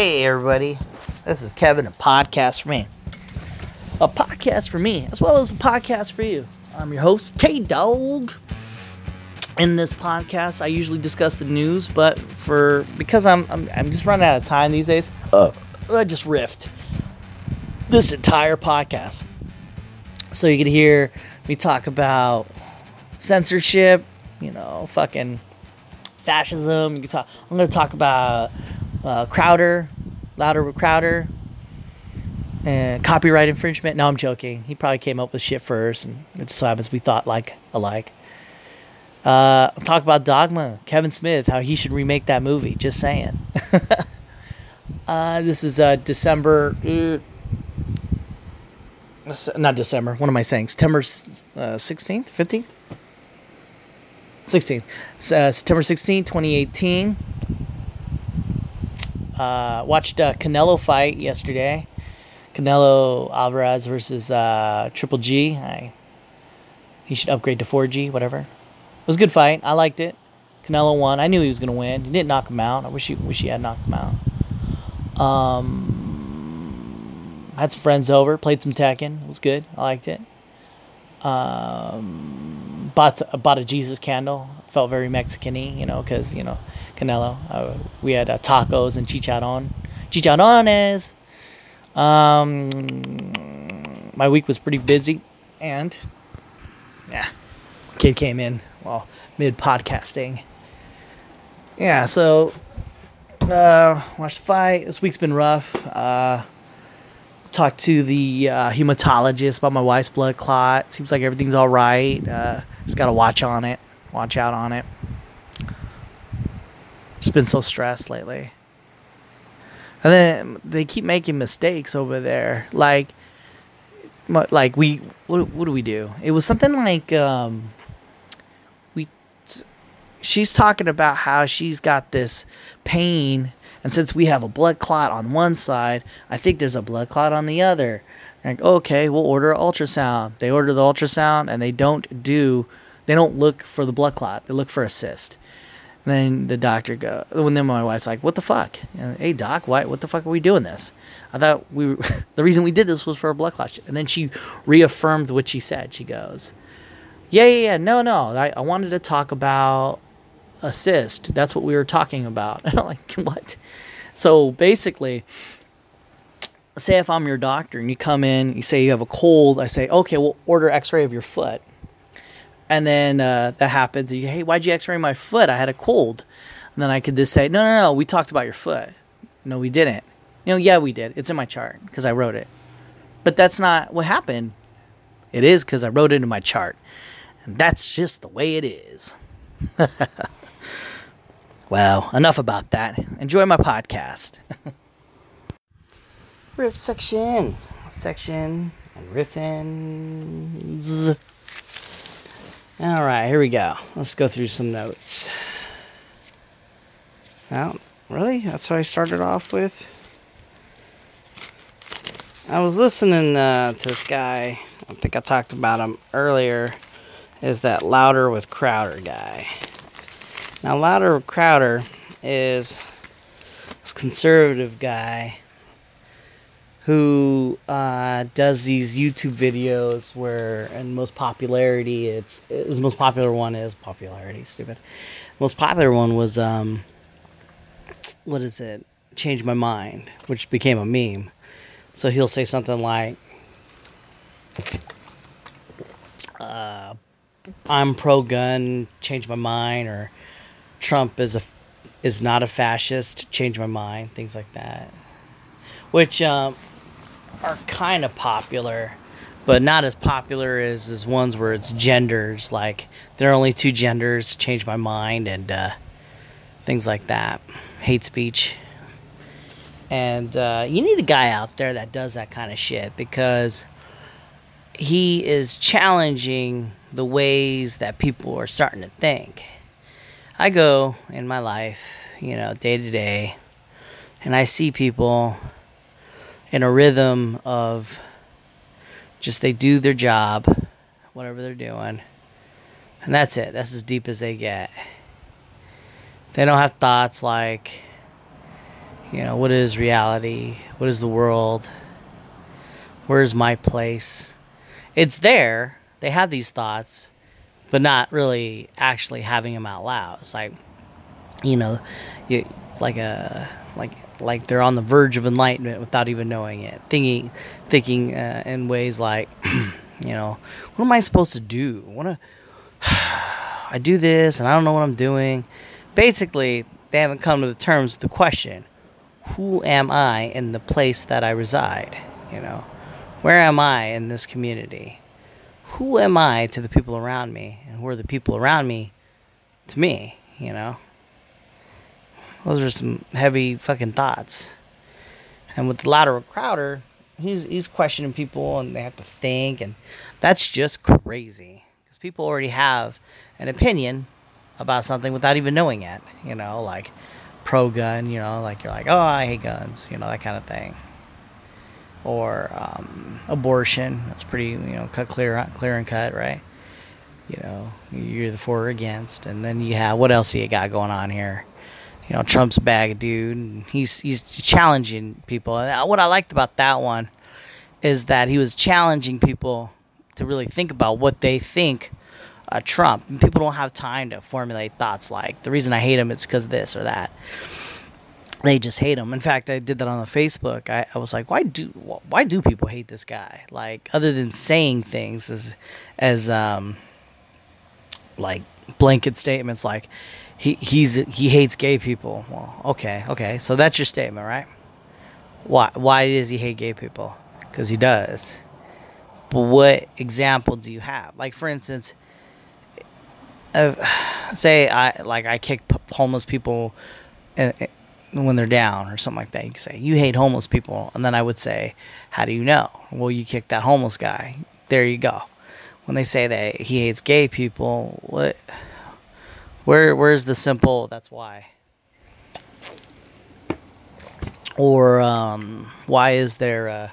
Hey, everybody. This is Kevin, a podcast for me. A podcast for me, as well as a podcast for you. I'm your host, K Dog. In this podcast, I usually discuss the news, but for because I'm I'm, I'm just running out of time these days, uh, I just riffed this entire podcast. So you can hear me talk about censorship, you know, fucking fascism. You can talk. I'm going to talk about uh, Crowder, louder with Crowder, and copyright infringement. No, I'm joking. He probably came up with shit first, and it just so happens we thought like alike. Uh, talk about Dogma, Kevin Smith, how he should remake that movie. Just saying. uh, this is uh, December. Uh, not December. What am I saying? September uh, sixteenth, fifteenth. 16th. Uh, September 16th, 2018. Uh, watched uh, Canelo fight yesterday. Canelo Alvarez versus uh, Triple G. I, he should upgrade to 4G, whatever. It was a good fight. I liked it. Canelo won. I knew he was going to win. He didn't knock him out. I wish he wish he had knocked him out. Um, had some friends over, played some Tekken. It was good. I liked it. Um, bought bought a Jesus candle. Felt very Mexican-y, you know, because you know Canelo. Uh, we had uh, tacos and chicharron, chicharrones. Um, my week was pretty busy, and yeah, kid came in well mid podcasting. Yeah, so uh, watched the fight. This week's been rough. Uh, talked to the uh, hematologist about my wife's blood clot. Seems like everything's all right. Uh, just got to watch on it, watch out on it. Just been so stressed lately. And then they keep making mistakes over there. Like, like we, what, what do we do? It was something like, um, we, she's talking about how she's got this pain and since we have a blood clot on one side, I think there's a blood clot on the other. Like, okay, we'll order an ultrasound. They order the ultrasound and they don't do, they don't look for the blood clot. They look for a cyst. And then the doctor go. When then my wife's like, "What the fuck? Hey doc, why? What the fuck are we doing this? I thought we, were, the reason we did this was for a blood clot." And then she reaffirmed what she said. She goes, "Yeah, yeah, yeah. No, no. I, I wanted to talk about a cyst. That's what we were talking about." And I'm like, "What?" So basically, say if I'm your doctor and you come in, you say you have a cold, I say, okay, we'll order X-ray of your foot, and then uh, that happens. You, hey, why'd you X-ray my foot? I had a cold, and then I could just say, no, no, no, we talked about your foot. No, we didn't. You know, yeah, we did. It's in my chart because I wrote it, but that's not what happened. It is because I wrote it in my chart, and that's just the way it is. Well, enough about that. Enjoy my podcast. Riff section. Section and riffins. All right, here we go. Let's go through some notes. Well, really? That's what I started off with? I was listening uh, to this guy. I think I talked about him earlier. Is that Louder with Crowder guy? Now, Louder with Crowder is this conservative guy who uh, does these YouTube videos where, and most popularity, it's his most popular one is popularity. Stupid. Most popular one was um, what is it? Change my mind, which became a meme. So he'll say something like, uh, "I'm pro-gun, change my mind," or Trump is a is not a fascist. Change my mind. Things like that, which um, are kind of popular, but not as popular as as ones where it's genders. Like there are only two genders. Change my mind and uh, things like that. Hate speech. And uh, you need a guy out there that does that kind of shit because he is challenging the ways that people are starting to think I go in my life, you know, day to day, and I see people in a rhythm of just they do their job, whatever they're doing, and that's it. That's as deep as they get. They don't have thoughts like, You know, what is reality? What is the world? Where's my place? It's there. They have these thoughts, but not really actually having them out loud. It's like, you know, you like a like like they're on the verge of enlightenment without even knowing it. Thinking, thinking uh, in ways like, you know, what am I supposed to do? What a, I do this and I don't know what I'm doing. Basically, they haven't come to the terms with the question, who am I in the place that I reside? You know, where am I in this community? Who am I to the people around me? And who are the people around me to me? You know? Those are some heavy fucking thoughts. And with the lateral Crowder, he's he's questioning people and they have to think and that's just crazy. Because people already have an opinion about something without even knowing it you know like pro gun you know like you're like oh i hate guns you know that kind of thing. Or um, abortion that's pretty you know cut clear clear and cut right? You know you're the for or against. And then you have what else do you got going on here you know Trump's bag dude. He's he's challenging people. And what I liked about that one is that he was challenging people to really think about what they think uh, Trump. And people don't have time to formulate thoughts like the reason I hate him is because this or that. They just hate him. In fact, I did that on the Facebook. I, I was like, why do why do people hate this guy? Like other than saying things as as um like blanket statements like he he's he hates gay people. Well, okay, okay. So that's your statement, right? Why why does he hate gay people? Because he does. But what example do you have? Like for instance, uh, say I like I kick homeless people when they're down or something like that. You can say you hate homeless people, and then I would say, how do you know? Well, you kicked that homeless guy. There you go. When they say that he hates gay people, what? Where where's the simple? That's why. Or um, why is there a,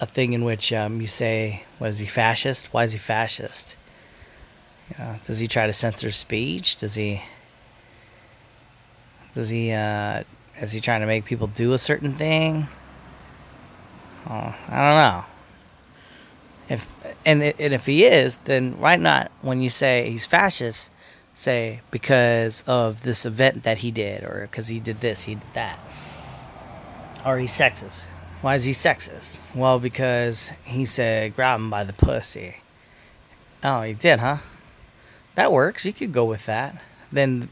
a thing in which um, you say, "What is he fascist?" Why is he fascist? Know, does he try to censor speech? Does he? Does he? Uh, is he trying to make people do a certain thing? Oh, I don't know. If and and if he is, then why not? When you say he's fascist, say because of this event that he did or because he did this he did that. Or he's sexist. Why is he sexist? Well because he said grab him by the pussy. Oh he did huh? That works. You could go with that. Then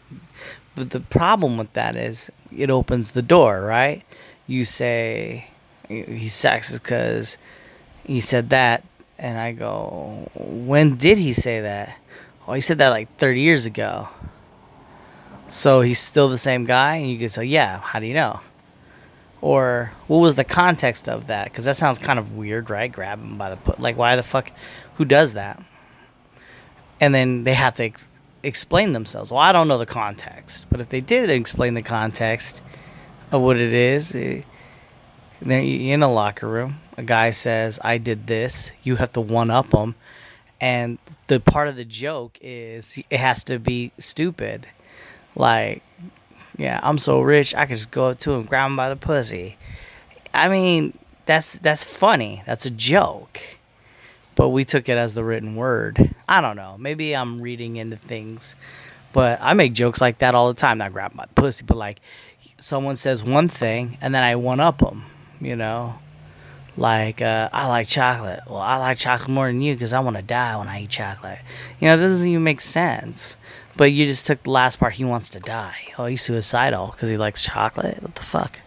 but the problem with that is it opens the door right? You say he's sexist because he said that. And i go when did he say that well, he said that like 30 years ago. So he's still the same guy? And you could say, yeah, how do you know? Or what was the context of that? Because that sounds kind of weird, right? Grab him by the put. Like, why the fuck? Who does that? And then they have to ex- explain themselves. Well, I don't know the context. But if they did explain the context of what it is, it, eh, in a locker room, a guy says, I did this. You have to one up them and the part of the joke is it has to be stupid. Like yeah i'm so rich i could just go up to him grab him by the pussy. I mean that's that's funny. That's a joke. But we took it as the written word. I don't know. Maybe i'm reading into things. But i make jokes like that all the time. Not grab my pussy but like someone says one thing and then i one up them you know like uh, I like chocolate. Well, I like chocolate more than you because I want to die when I eat chocolate. You know, that doesn't even make sense. But you just took the last part. He wants to die. Oh, he's suicidal because he likes chocolate. What the fuck?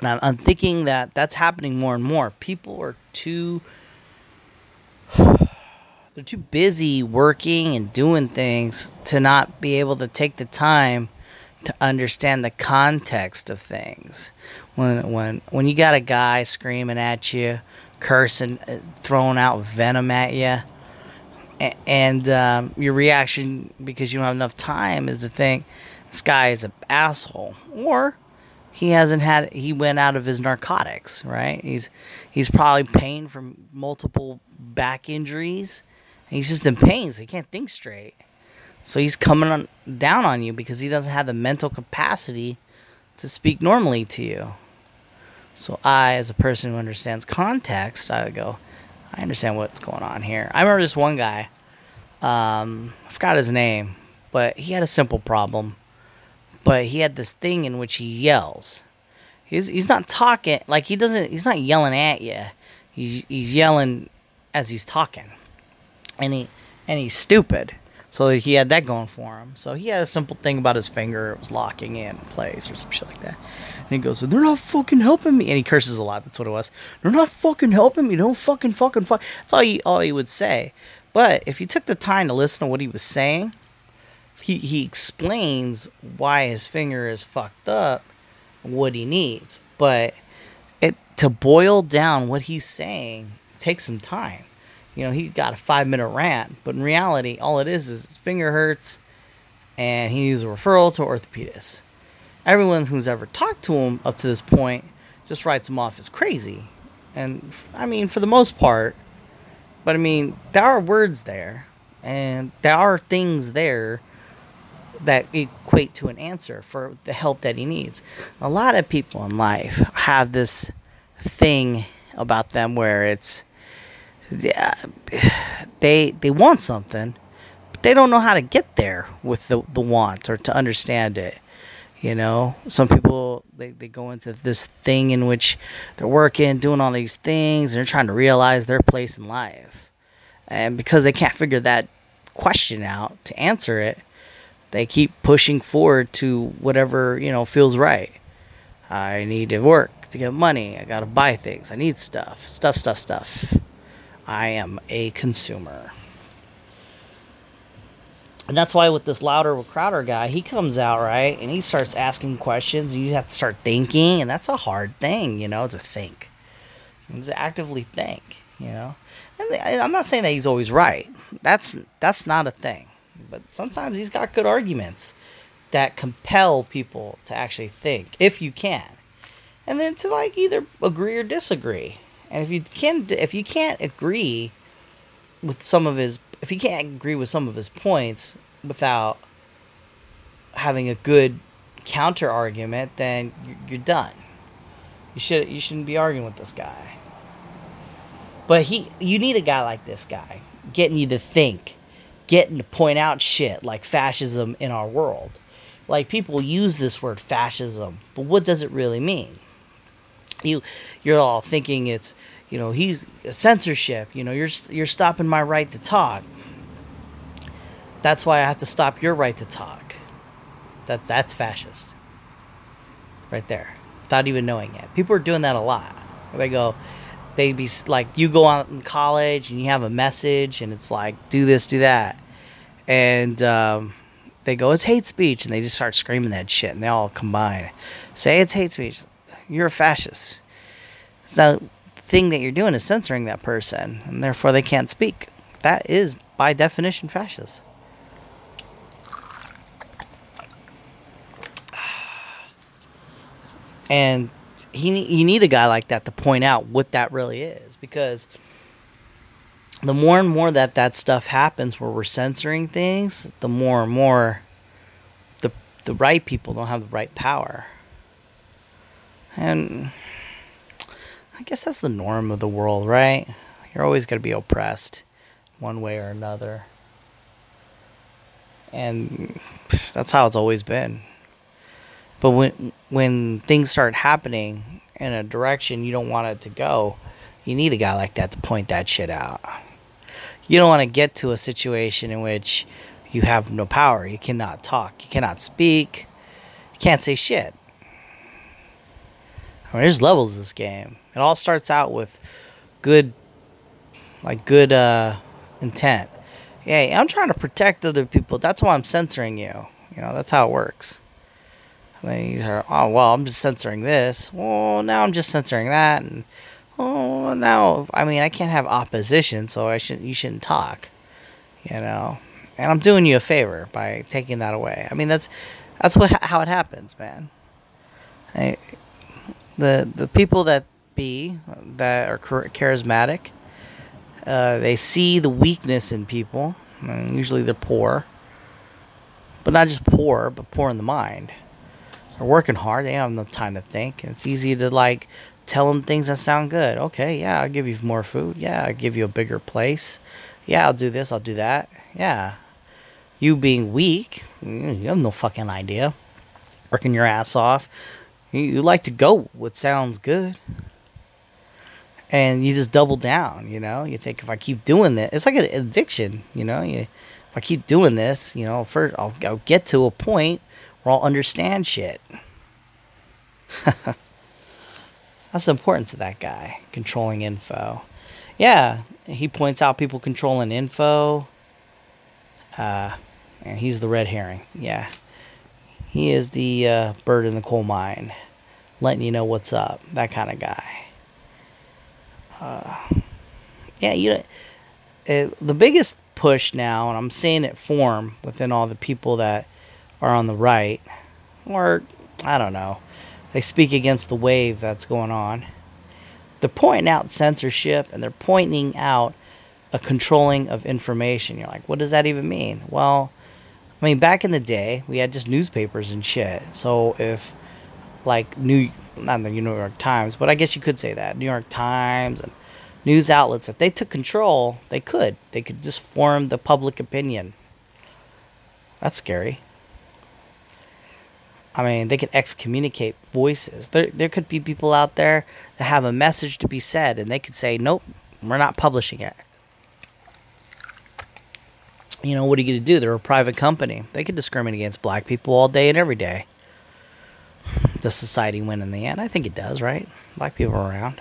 Now I'm thinking that that's happening more and more. People are too they're too busy working and doing things to not be able to take the time to understand the context of things. When when when you got a guy screaming at you, cursing, uh, throwing out venom at you, and um, your reaction because you don't have enough time is to think this guy is an asshole, or he hasn't had he went out of his narcotics, right? He's he's probably pain from multiple back injuries. He's just in pain, so he can't think straight. So he's coming on, down on you because he doesn't have the mental capacity to speak normally to you. So I, as a person who understands context, I would go, I understand what's going on here. I remember this one guy, um, I forgot his name, but he had a simple problem. But he had this thing in which he yells. He's he's not talking like he doesn't. He's not yelling at you. He's he's yelling as he's talking, and he and he's stupid. So he had that going for him. So he had a simple thing about his finger; it was locking in place or some shit like that. And he goes, "They're not fucking helping me," and he curses a lot. That's what it was. They're not fucking helping me. Don't fucking fucking fuck. That's all he all he would say. But if you took the time to listen to what he was saying, he he explains why his finger is fucked up, what he needs. But it to boil down what he's saying takes some time. You know, he got a five minute rant, but in reality, all it is is his finger hurts, and he needs a referral to orthopedist. Everyone who's ever talked to him up to this point just writes him off as crazy, and I mean, for the most part. But I mean, there are words there, and there are things there that equate to an answer for the help that he needs. A lot of people in life have this thing about them where it's they they want something, but they don't know how to get there with the the want or to understand it. You know, some people they, they go into this thing in which they're working, doing all these things, and they're trying to realize their place in life. And because they can't figure that question out to answer it, they keep pushing forward to whatever, you know, feels right. I need to work to get money. I got to buy things. I need stuff. Stuff, stuff, stuff. I am a consumer. And that's why with this louder with Crowder guy, he comes out right and he starts asking questions. And you have to start thinking, and that's a hard thing, you know, to think, and to actively think, you know. And I'm not saying that he's always right. That's that's not a thing, but sometimes he's got good arguments that compel people to actually think, if you can, and then to like either agree or disagree. And if you can't if you can't agree with some of his if you can't agree with some of his points without having a good counter argument, then you're done. You should you shouldn't be arguing with this guy. But he you need a guy like this guy getting you to think, getting to point out shit like fascism in our world. Like people use this word fascism, but what does it really mean? You you're all thinking it's you know he's censorship you know you're you're stopping my right to talk. That's why i have to stop your right to talk. That that's fascist. Right there without even knowing it. People are doing that a lot. They go they be like you go out in college and you have a message and it's like do this do that. And um, they go it's hate speech. And they just start screaming that shit and they all combine. Say it's hate speech you're a fascist so thing that you're doing is censoring that person, and therefore they can't speak. That is, by definition, fascist. And he, you need a guy like that to point out what that really is, because the more and more that that stuff happens, where we're censoring things, the more and more the the right people don't have the right power. And I guess that's the norm of the world, right? You're always going to be oppressed one way or another. And that's how it's always been. But when when things start happening in a direction you don't want it to go, you need a guy like that to point that shit out. You don't want to get to a situation in which you have no power. You cannot talk. You cannot speak. You can't say shit. I mean, there's levels of this game. It all starts out with good, like good uh, intent. Hey, I'm trying to protect other people. That's why I'm censoring you. You know, that's how it works. And then you hear, oh well, I'm just censoring this. Well, now I'm just censoring that, and oh now I mean I can't have opposition, so I shouldn't. you shouldn't talk. You know, and I'm doing you a favor by taking that away. I mean that's that's what how it happens, man. I, the the people that be that are charismatic. Uh, they see the weakness in people. usually they're poor. but not just poor, but poor in the mind. They're working hard. They don't have enough time to think. It's easy to like tell them things that sound good. Okay, yeah, I'll give you more food. Yeah, I'll give you a bigger place. Yeah, I'll do this. I'll do that. Yeah. You being weak, mm, you have no fucking idea. Working your ass off. You, like to go what sounds good. And you just double down, you know? You think if I keep doing this, it's like an addiction, you know? You, if I keep doing this, you know, first I'll, I'll get to a point where I'll understand shit. That's the importance of that guy controlling info. Yeah, he points out people controlling info. Uh, and he's the red herring. Yeah, he is the uh, bird in the coal mine, letting you know what's up. That kind of guy. Uh, yeah, you know, uh, the biggest push now, and I'm seeing it form within all the people that are on the right, or I don't know, they speak against the wave that's going on. They're pointing out censorship and they're pointing out a controlling of information. You're like, what does that even mean? Well, I mean, back in the day, we had just newspapers and shit. So if, like, New, not the New York Times, but I guess you could say that New York Times and news outlets, if they took control, they could. They could just form the public opinion. That's scary. I mean, they could excommunicate voices. There, there could be people out there that have a message to be said, and they could say, "Nope, we're not publishing it." You know, what are you going to do? They're a private company. They could discriminate against black people all day and every day. Does society win in the end? I think it does, right? Black people are around.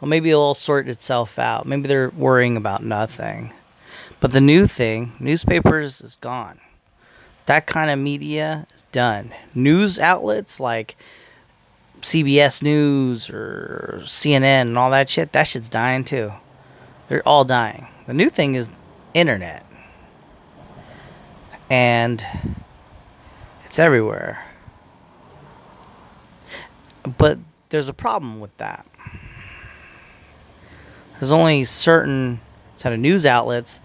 Well, maybe it'll all sort itself out. Maybe they're worrying about nothing. But the new thing, newspapers is gone. That kind of media is done. News outlets like CBS News or CNN and all that shit, that shit's dying too. They're all dying. The new thing is internet. And it's everywhere. But there's a problem with that. There's only certain set of news outlets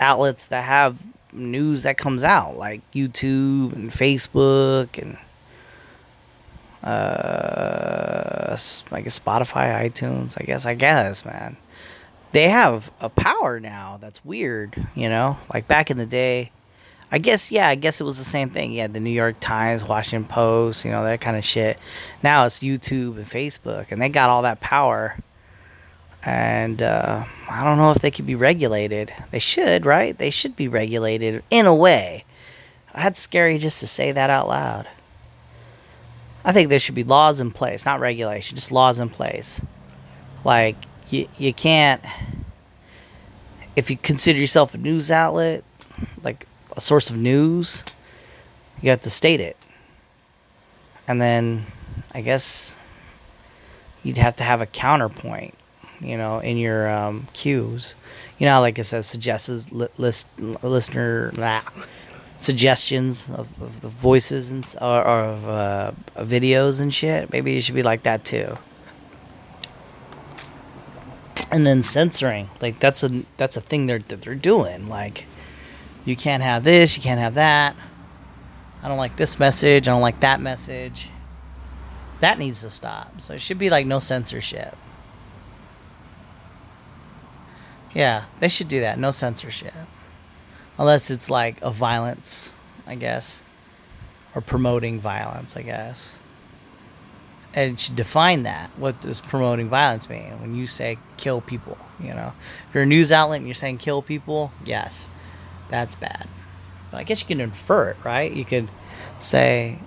outlets that have news that comes out, like YouTube and Facebook and uh, guess Spotify, iTunes. I guess, I guess, man, they have a power now that's weird. You know, like back in the day. I guess, yeah, I guess it was the same thing. Yeah, the New York Times, Washington Post, you know, that kind of shit. Now it's YouTube and Facebook, and they got all that power and uh, I don't know if they could be regulated. They should, right? They should be regulated in a way. That's scary just to say that out loud. I think there should be laws in place, not regulation, just laws in place. Like you, you can't. If you consider yourself a news outlet, like a source of news, you have to state it. And then, I guess you'd have to have a counterpoint you know, in your um, cues. You know, like it says, suggests li- list listener blah, suggestions of, of, the voices and or, or of uh, videos and shit. Maybe it should be like that too. And then censoring, like that's a that's a thing they're that they're doing. Like, you can't have this, you can't have that. I don't like this message. I don't like that message. That needs to stop. So it should be like no censorship. Yeah, they should do that. No censorship. Unless it's like a violence, I guess. Or promoting violence, I guess. And it should define that. What does promoting violence mean? When you say kill people, you know. If you're a news outlet and you're saying kill people, yes, that's bad. But I guess you can infer it, right? You could say,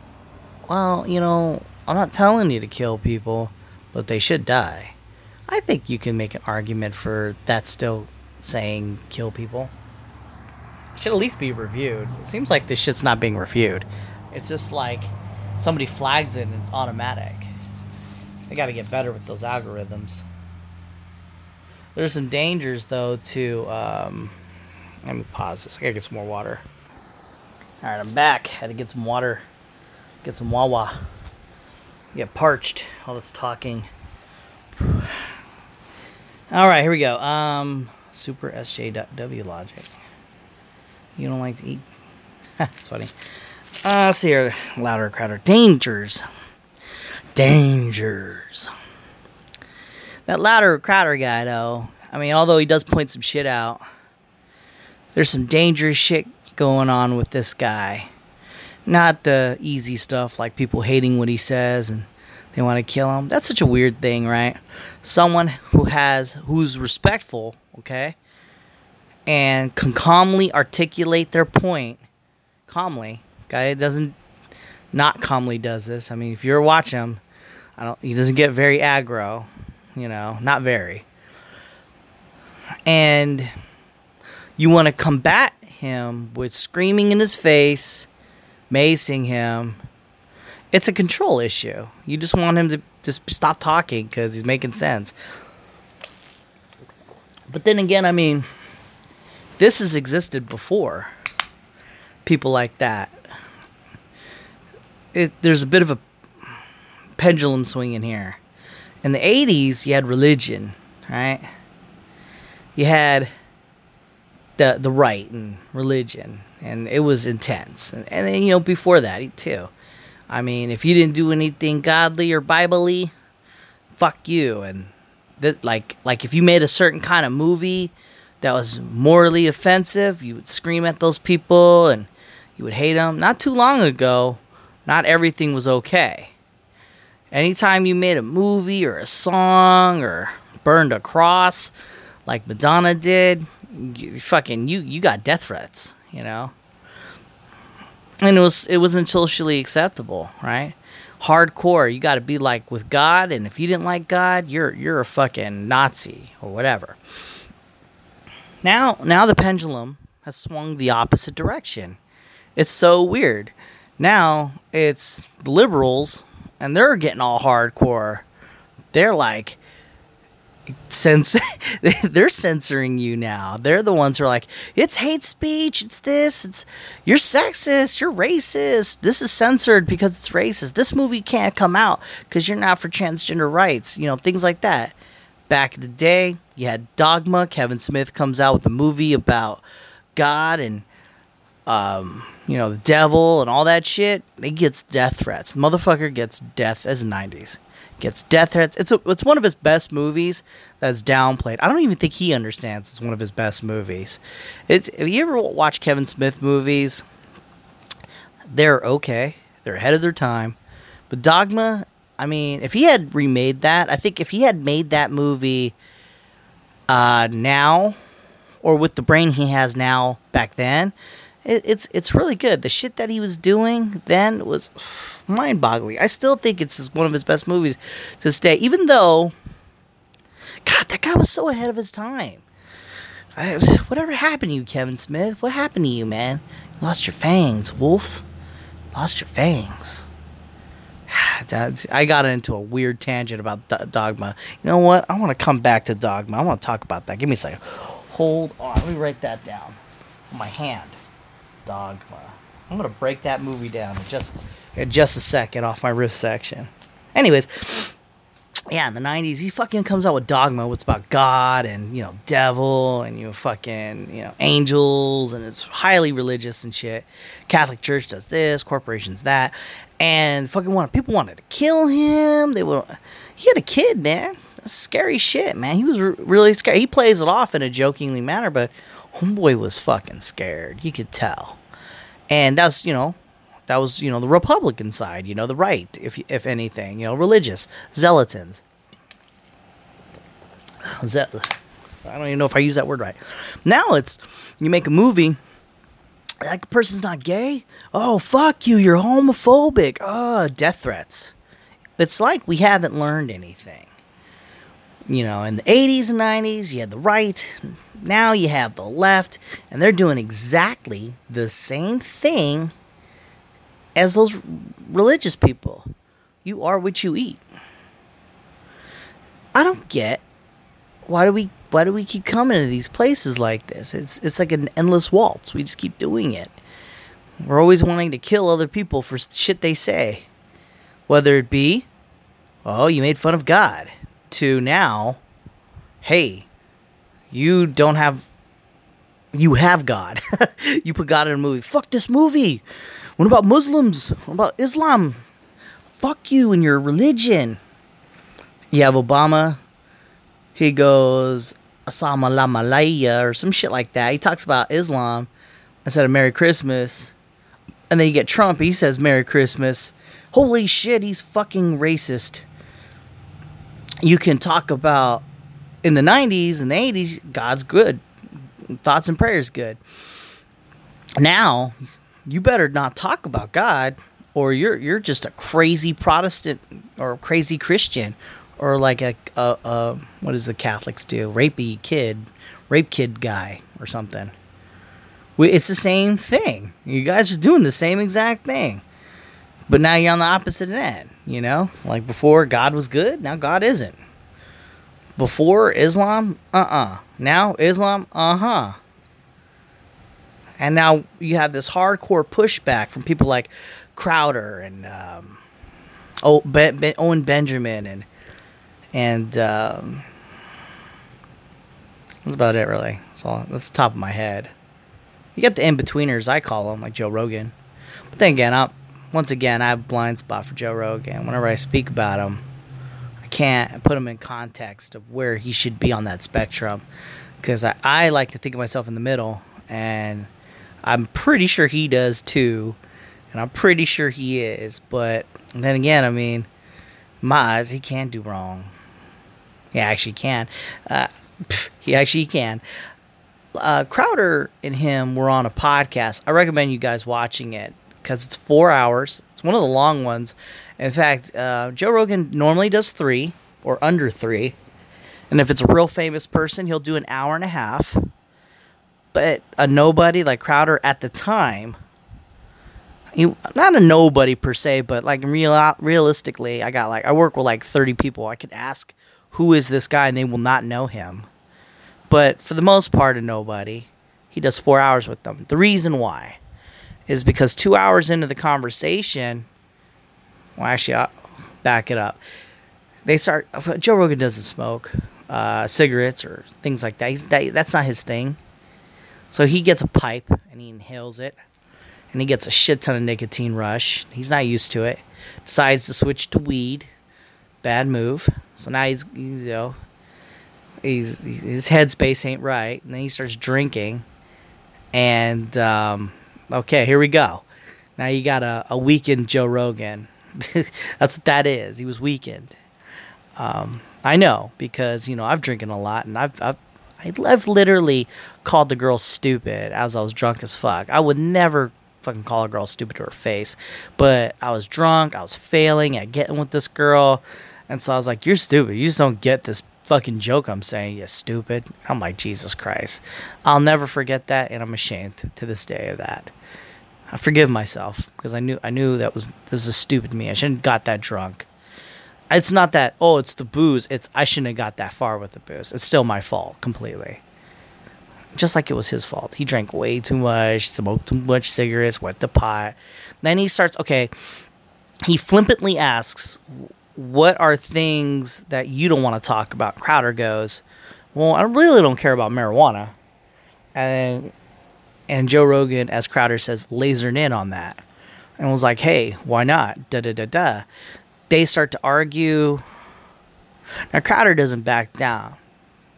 well, you know, I'm not telling you to kill people, but they should die. I think you can make an argument for that still saying kill people. Should at least be reviewed. It seems like this shit's not being reviewed. It's just like somebody flags it and it's automatic. They got to get better with those algorithms. There's some dangers though to. Um, let me pause this. I gotta get some more water. All right, I'm back. Had to get some water. Get some Wawa. Get parched. All this talking. All right, here we go. Um, Super SJW logic. You don't like to eat. That's funny. Uh, let's see here. Louder, crowder. Dangers. Dangers. That louder crowder guy, though. I mean, although he does point some shit out, there's some dangerous shit going on with this guy. Not the easy stuff like people hating what he says and they want to kill him. That's such a weird thing, right? Someone who has who's respectful, okay, and can calmly articulate their point calmly. Guy doesn't not calmly does this. I mean, if you're watching him, I don't. He doesn't get very aggro, you know, not very. And you want to combat him with screaming in his face, macing him. It's a control issue. You just want him to just stop talking because he's making sense. But then again, I mean, this has existed before. People like that. It, there's a bit of a pendulum swing in here. In the 80s, you had religion, right? You had the the right and religion, and it was intense. And, and then you know before that too. I mean, if you didn't do anything godly or biblically, fuck you. And that like like if you made a certain kind of movie that was morally offensive, you would scream at those people and you would hate them. Not too long ago, not everything was okay. Anytime you made a movie or a song or burned a cross like Madonna did, you, fucking you you got death threats, you know. And it was it wasn't socially acceptable, right? Hardcore, you got to be like with God, and if you didn't like God, you're you're a fucking Nazi or whatever. Now now the pendulum has swung the opposite direction. It's so weird. Now it's liberals, and they're getting all hardcore. They're like, sense they're censoring you now. They're the ones who are like, it's hate speech, it's this, it's you're sexist, you're racist. This is censored because it's racist. This movie can't come out because you're not for transgender rights. You know, things like that. Back in the day, you had Dogma. Kevin Smith comes out with a movie about God and um, you know, the devil and all that shit. He gets death threats. The motherfucker gets death as 90s gets death threats. It's a, it's one of his best movies that's downplayed. I don't even think he understands it's one of his best movies. It's if you ever watch Kevin Smith movies, they're okay. They're ahead of their time. But Dogma, I mean, if he had remade that, I think if he had made that movie uh, now or with the brain he has now back then, it, it's it's really good. The shit that he was doing then was mind boggling. I still think it's one of his best movies to stay, even though, God, that guy was so ahead of his time. I, whatever happened to you, Kevin Smith? What happened to you, man? You lost your fangs, Wolf. Lost your fangs. I got into a weird tangent about Dogma. You know what? I want to come back to Dogma. I want to talk about that. Give me a second. Hold on. Let me write that down my hand. Dogma. I'm gonna break that movie down in just in just a second off my riff section. Anyways, yeah, in the '90s, he fucking comes out with Dogma, what's about God and you know devil and you know fucking you know angels, and it's highly religious and shit. Catholic Church does this, corporations that, and fucking wanted people wanted to kill him. They were he had a kid, man. That's scary shit, man. He was re- really scared. He plays it off in a jokingly manner, but homeboy was fucking scared. You could tell and that's you know that was you know the Republican side, you know the right, if if anything, you know religious zealotins. Ze- I don't even know if I use that word right. Now it's you make a movie. That person's not gay. Oh fuck you! You're homophobic. Oh, death threats. It's like we haven't learned anything. You know, in the 80s and 90s, you had the right. Now you have the left, and they're doing exactly the same thing as those religious people. You are what you eat. I don't get why do we why do we keep coming to these places like this? It's it's like an endless waltz. We just keep doing it. We're always wanting to kill other people for shit they say. Whether it be, oh, you made fun of God, to now, hey, you don't have you have God. you put God in a movie. Fuck this movie. What about Muslims? What about Islam? Fuck you and your religion. You have Obama. He goes Assalamu alaikum or some shit like that. He talks about Islam instead of Merry Christmas. And then you get Trump. He says Merry Christmas. Holy shit, he's fucking racist. You can talk about in the 90s and the 80s, God's good. Thoughts and prayers good. Now, you better not talk about God or you're you're just a crazy Protestant or crazy Christian or like a, a, a what does the Catholics do? Rapey kid, rape kid guy or something. It's the same thing. You guys are doing the same exact thing. But now you're on the opposite end, you know? Like before God was good, now God isn't. Before Islam, uh-uh. Now Islam, uh-huh. And now you have this hardcore pushback from people like Crowder and um, oh, ben, ben, Owen Benjamin and and um, that's about it, really. That's all. That's the top of my head. You got the in betweeners, I call them, like Joe Rogan. But then again, I once again I have a blind spot for Joe Rogan. Whenever I speak about him, I can't put him in context of where he should be on that spectrum, because I, I like to think of myself in the middle, and I'm pretty sure he does too, and I'm pretty sure he is. But then again, I mean, my eyes, he can't do wrong. He actually can. Uh, he actually can. Uh, Crowder and him were on a podcast. I recommend you guys watching it because it's four hours. It's one of the long ones. In fact, uh, Joe Rogan normally does three or under three. And if it's a real famous person, he'll do an hour and a half. But a nobody like Crowder at the time, he, not a nobody per se, but like real realistically, I got like I work with like 30 people. I could ask who is this guy and they will not know him. But for the most part, a nobody. He does four hours with them. The reason why is because two hours into the conversation, well, actually, I'll back it up. They start. Joe Rogan doesn't smoke uh, cigarettes or things like that. He's, that. That's not his thing. So he gets a pipe and he inhales it, and he gets a shit ton of nicotine rush. He's not used to it. Decides to switch to weed. Bad move. So now he's, you know he's his headspace ain't right, and then he starts drinking, and um, okay, here we go. Now you got a, a weakened Joe Rogan. That's what that is. He was weakened. Um, I know because you know I've drinking a lot, and I've, I've I've literally called the girl stupid as I was drunk as fuck. I would never fucking call a girl stupid to her face, but I was drunk. I was failing at getting with this girl, and so I was like, "You're stupid. You just don't get this fucking joke I'm saying, You're stupid. I'm like, Jesus Christ. I'll never forget that, and I'm ashamed to this day of that. I forgive myself because I knew I knew that was that was a stupid me. I shouldn't have got that drunk. It's not that oh, it's the booze. It's I shouldn't have got that far with the booze. It's still my fault completely. Just like it was his fault. He drank way too much, smoked too much cigarettes, wet the pot. Then he starts okay. He flippantly asks, what are things that you don't want to talk about? Crowder goes, well, I really don't care about marijuana. And and Joe Rogan, as Crowder says, lasered in on that and was like, hey, why not? Da da da da. They start to argue. Now Crowder doesn't back down.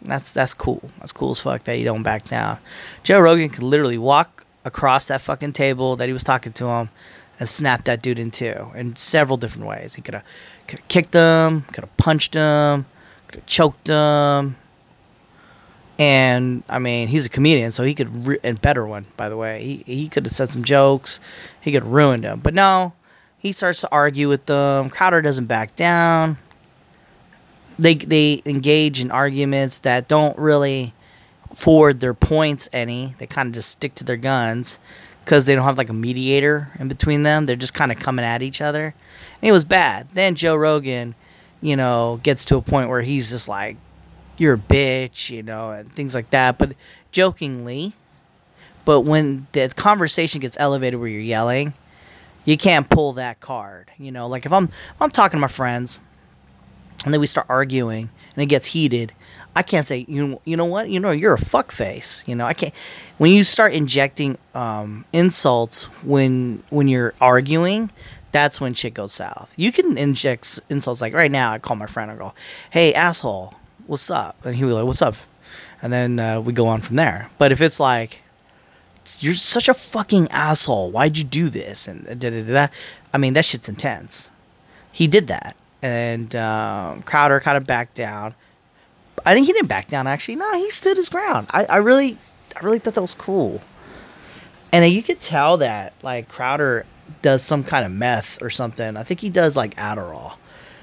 That's that's cool. That's cool as fuck that he don't back down. Joe Rogan could literally walk across that fucking table that he was talking to him and snap that dude in two in several different ways. He could have kicked him, could have punched him, could have choked him. And I mean, he's a comedian, so he could re- and better one, by the way. He he could have said some jokes. He could have ruined him. But no, he starts to argue with them. Crowder doesn't back down. They they engage in arguments that don't really forward their points any. They kind of just stick to their guns because they don't have like a mediator in between them. They're just kind of coming at each other. And it was bad. Then Joe Rogan, you know, gets to a point where he's just like, you're a bitch, you know, and things like that. But jokingly, but when the conversation gets elevated where you're yelling, you can't pull that card. You know, like if I'm I'm talking to my friends and then we start arguing, and it gets heated. I can't say you you know what you know you're a fuck face. You know I can't when you start injecting um, insults when when you're arguing. That's when shit goes south. You can inject insults like right now. I call my friend and go, "Hey asshole, what's up?" And he will be like, "What's up?" And then uh, we go on from there. But if it's like, "You're such a fucking asshole. Why'd you do this?" and da da, da I mean that shit's intense. He did that, and um, Crowder kind of backed down. I think he didn't back down. Actually, no, he stood his ground. I, I really, I really thought that was cool. And you could tell that like Crowder does some kind of meth or something. I think he does like Adderall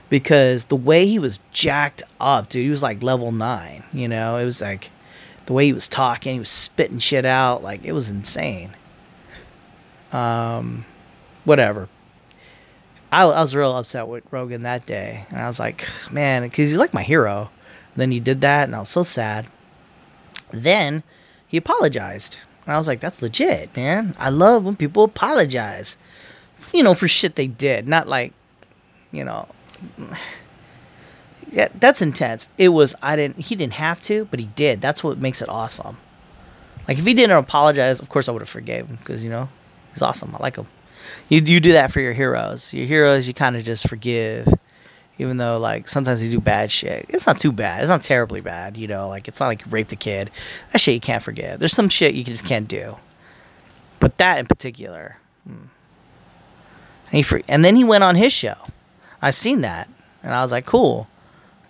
because the way he was jacked up, dude, he was like level nine. You know, it was like the way he was talking, he was spitting shit out, like it was insane. Um, whatever. I, I was real upset with Rogan that day, and I was like, man, because he's like my hero. Then he did that, and I was so sad. Then he apologized, and I was like, that's legit, man. I love when people apologize, you know, for shit they did, not like, you know. Yeah, that's intense. It was I didn't he didn't have to, but he did. That's what makes it awesome. Like if he didn't apologize, of course I would have forgave him because you know he's awesome. I like him. You you do that for your heroes. Your heroes you kind of just forgive, even though like sometimes they do bad shit. It's not too bad. It's not terribly bad. You know, like it's not like you raped a kid. That shit you can't forgive. There's some shit you just can't do. But that in particular, hmm. and he for, and then he went on his show. I seen that, and I was like, cool.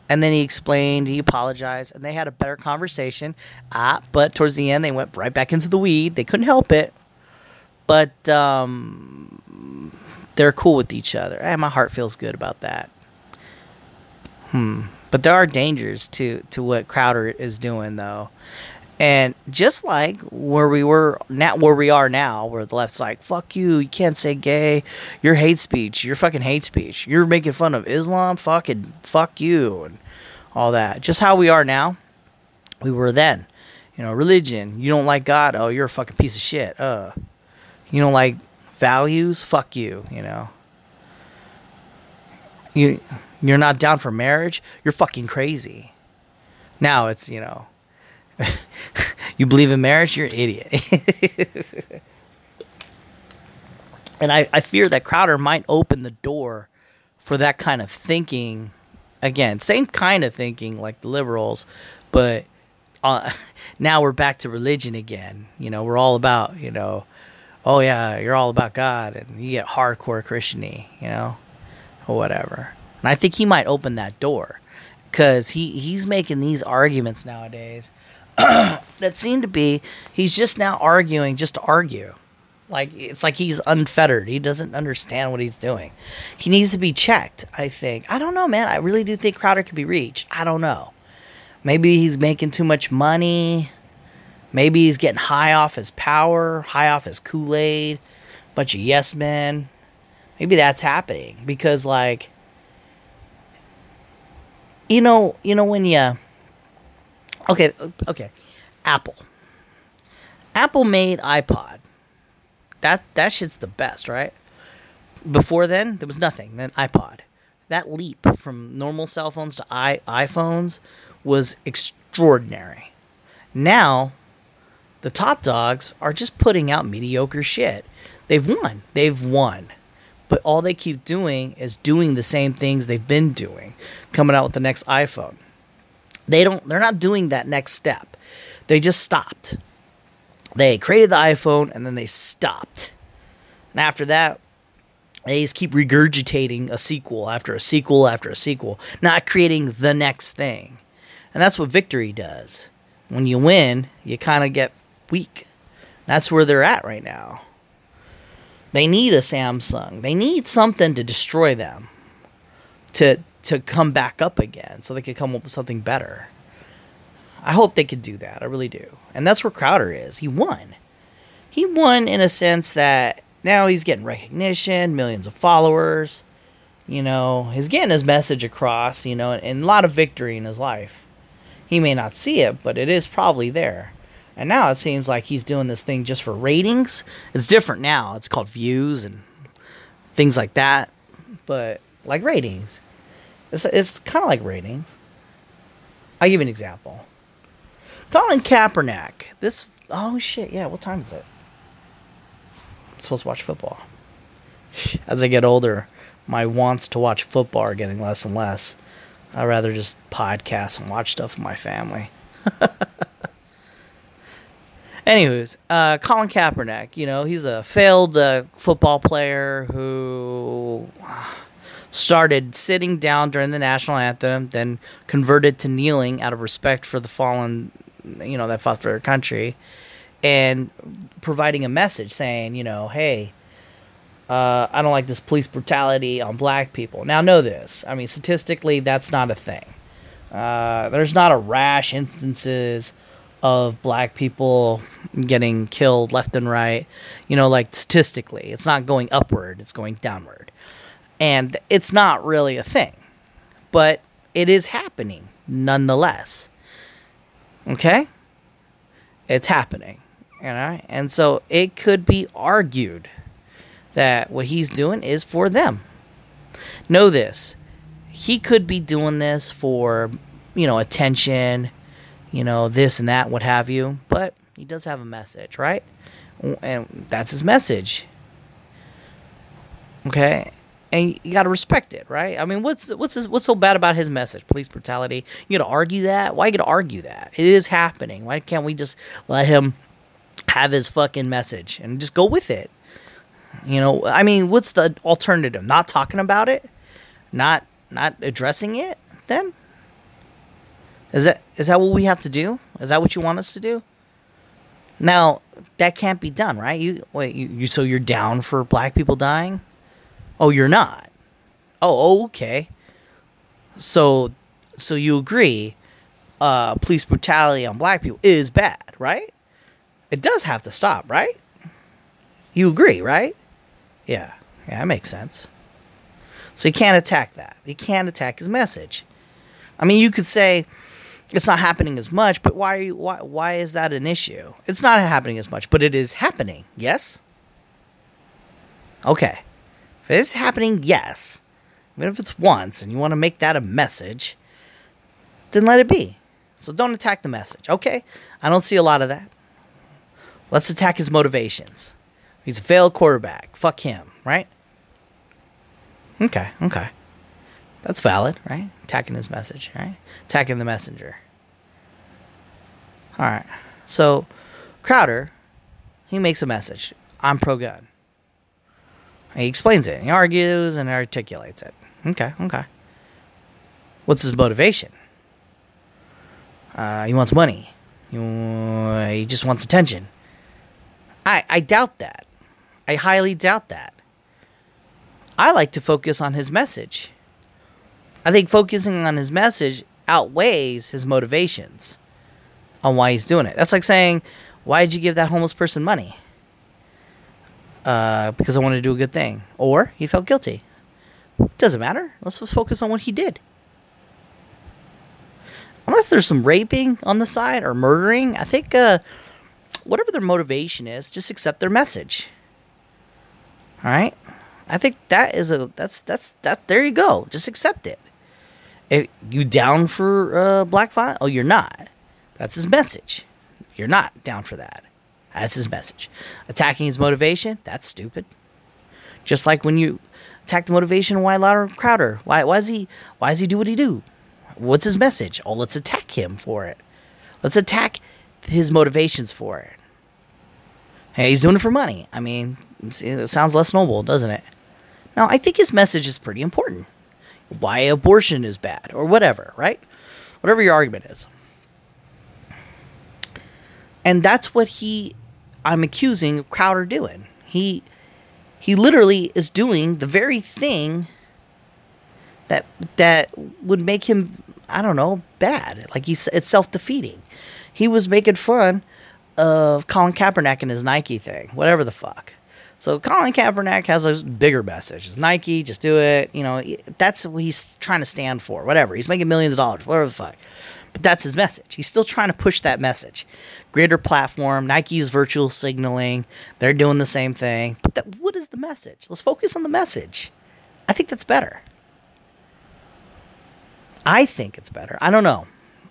And then he explained, he apologized, and they had a better conversation. Ah, but towards the end, they went right back into the weed. They couldn't help it, but um, they're cool with each other. And my heart feels good about that. Hmm. But there are dangers to to what Crowder is doing, though. And just like where we were now, where we are now, where the left's like, "Fuck you, you can't say gay, you're hate speech, you're fucking hate speech, you're making fun of Islam, fucking fuck you," and all that. Just how we are now, we were then. You know, religion, you don't like God, oh, you're a fucking piece of shit. Uh, you don't like values, fuck you. You know, you you're not down for marriage, you're fucking crazy. Now it's you know. you believe in marriage, you're an idiot. and I, I fear that Crowder might open the door for that kind of thinking. Again, same kind of thinking like the liberals, but uh, now we're back to religion again. You know, we're all about, you know, oh yeah, you're all about God, and you get hardcore Christiany, you know, or whatever. And I think he might open that door because he, he's making these arguments nowadays that seem to be he's just now arguing just to argue. Like it's like he's unfettered. He doesn't understand what he's doing. He needs to be checked, I think. I don't know, man. I really do think Crowder could be reached. I don't know. Maybe he's making too much money. Maybe he's getting high off his power, high off his Kool-Aid, bunch of yes men. Maybe that's happening because like you know, you know when you Okay, okay. Apple. Apple made iPod. That that shit's the best, right? Before then, there was nothing. Then iPod. That leap from normal cell phones to i iPhones was extraordinary. Now, the top dogs are just putting out mediocre shit. They've won. They've won. But all they keep doing is doing the same things they've been doing, coming out with the next iPhone they don't they're not doing that next step they just stopped they created the iphone and then they stopped and after that they just keep regurgitating a sequel after a sequel after a sequel not creating the next thing and that's what victory does when you win you kind of get weak that's where they're at right now they need a samsung they need something to destroy them to to come back up again so they could come up with something better. I hope they could do that. I really do. And that's where Crowder is. He won. He won in a sense that now he's getting recognition, millions of followers. You know, he's getting his message across, you know, and a lot of victory in his life. He may not see it, but it is probably there. And now it seems like he's doing this thing just for ratings. It's different now. It's called views and things like that. But like ratings It's, it's kind of like ratings. I'll give you an example. Colin Kaepernick. This. Oh, shit. Yeah, what time is it? I'm supposed to watch football. As I get older, my wants to watch football are getting less and less. I'd rather just podcast and watch stuff with my family. Anyways, uh, Colin Kaepernick, you know, he's a failed uh, football player who started sitting down during the national anthem, then converted to kneeling out of respect for the fallen, you know, that fought for their country, and providing a message saying, you know, hey, uh, I don't like this police brutality on black people. Now, know this. I mean, statistically, that's not a thing. Uh, there's not a rash instances of black people getting killed left and right. You know, like statistically, it's not going upward, it's going downward. And it's not really a thing. But it is happening nonetheless. Okay? It's happening. You know? And so it could be argued that what he's doing is for them. Know this. He could be doing this for, you know, attention, you know, this and that, what have you, but he does have a message, right? And that's his message. Okay? And you got to respect it, right? I mean, what's what's his, what's so bad about his message? Police brutality. You got to argue that? Why you got to argue that? It is happening. Why can't we just let him have his fucking message and just go with it? You know, I mean, what's the alternative? Not talking about it? Not not addressing it? Then is that is that what we have to do? Is that what you want us to do? Now that can't be done, right? You wait, you, you so you're down for black people dying? Oh, you're not. Oh, okay. So, so you agree? Uh, police brutality on black people is bad, right? It does have to stop, right? You agree, right? Yeah, yeah, that makes sense. So you can't attack that. You can't attack his message. I mean, you could say it's not happening as much, but why why why is that an issue? It's not happening as much, but it is happening. Yes? Okay. If it's happening, yes. Even if it's once and you want to make that a message, then let it be. So don't attack the message. Okay? I don't see a lot of that. Let's attack his motivations. He's a failed quarterback. Fuck him, right? Okay, okay. That's valid, right? Attacking his message, right? Attacking the messenger. All right. So, Crowder, he makes a message. I'm pro gun. He explains it. He argues and articulates it. Okay, okay. What's his motivation? Uh, he wants money. He, he just wants attention. I, I doubt that. I highly doubt that. I like to focus on his message. I think focusing on his message outweighs his motivations on why he's doing it. That's like saying, why did you give that homeless person money? Uh, because I wanted to do a good thing. Or he felt guilty. Doesn't matter. Let's just focus on what he did. Unless there's some raping on the side or murdering, I think uh, whatever their motivation is, just accept their message. All right? I think that is a that's that's that there you go. Just accept it. If you down for uh, Black Fire? Oh, you're not. That's his message. You're not down for that. That's his message. Attacking his motivation? That's stupid. Just like when you attack the motivation why Louder Crowder. Why why is he why does he do what he do? What's his message? Oh, let's attack him for it. Let's attack his motivations for it. Hey, he's doing it for money. I mean, it sounds less noble, doesn't it? Now, I think his message is pretty important. Why abortion is bad, or whatever, right? Whatever your argument is. And that's what he, I'm accusing Crowder doing. He, he literally is doing the very thing that that would make him, I don't know, bad. Like he's, it's self defeating. He was making fun of Colin Kaepernick and his Nike thing, whatever the fuck. So Colin Kaepernick has a bigger message. It's Nike, just do it. You know, that's what he's trying to stand for. Whatever. He's making millions of dollars, whatever the fuck. But that's his message. He's still trying to push that message. Greater platform. Nike's virtual signaling. They're doing the same thing. But that, what is the message? Let's focus on the message. I think that's better. I think it's better. I don't know.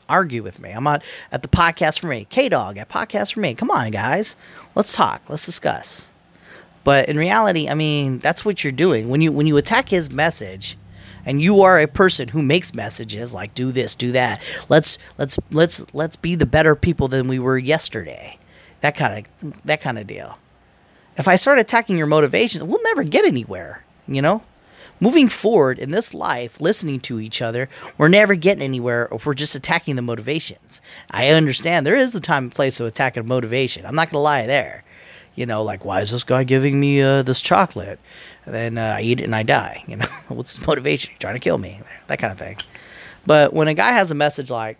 Argue with me. I'm on at the podcast for me. K Dog at podcast for me. Come on, guys. Let's talk. Let's discuss. But in reality, I mean, that's what you're doing when you when you attack his message, and you are a person who makes messages like do this, do that. Let's let's let's let's be the better people than we were yesterday. That kind of that kind of deal. If I start attacking your motivations, we'll never get anywhere. You know, moving forward in this life, listening to each other, we're never getting anywhere if we're just attacking the motivations. I understand there is a time and place to attack a motivation. I'm not gonna lie there you know, like why is this guy giving me uh, this chocolate? And then uh, I eat it and I die. You know, what's his motivation? He's trying to kill me, that kind of thing. But when a guy has a message like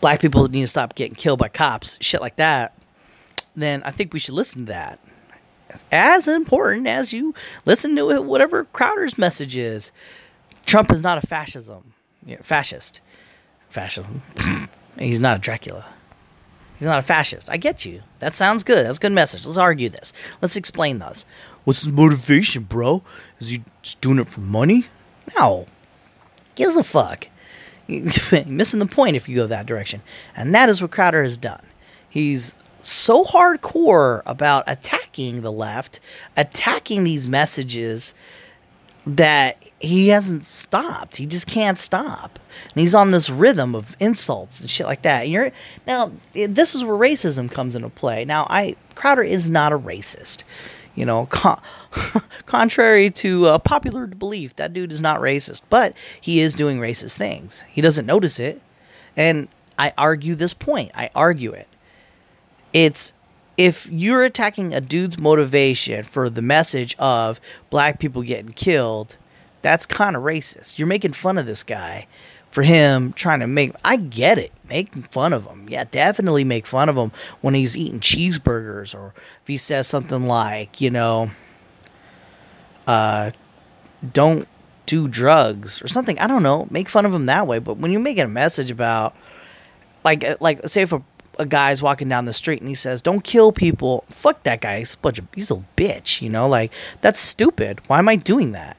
black people need to stop getting killed by cops, shit like that, then I think we should listen to that. As important as you listen to whatever Crowder's message is. Trump is not a fascism, fascist, fascism. He's not a Dracula. He's not a fascist. I get you. That sounds good. That's a good message. Let's argue this. Let's explain those. What's his motivation, bro? Is he just doing it for money? No. Gives a fuck. Missing the point if you go that direction. And that is what Crowder has done. He's so hardcore about attacking the left, attacking these messages that he hasn't stopped. He just can't stop. And he's on this rhythm of insults and shit like that. And you're now this is where racism comes into play. Now, I Crowder is not a racist. You know, con- contrary to uh, popular belief, that dude is not racist, but he is doing racist things. He doesn't notice it. And I argue this point. I argue it. It's if you're attacking a dude's motivation for the message of black people getting killed, that's kind of racist. You're making fun of this guy for him trying to make. I get it, making fun of him. Yeah, definitely make fun of him when he's eating cheeseburgers or if he says something like, you know, uh, don't do drugs or something. I don't know. Make fun of him that way. But when you're making a message about, like, uh, like say if a, a guy's walking down the street and he says, "Don't kill people," fuck that guy. He's a bunch of he's a bitch. You know, like that's stupid. Why am I doing that?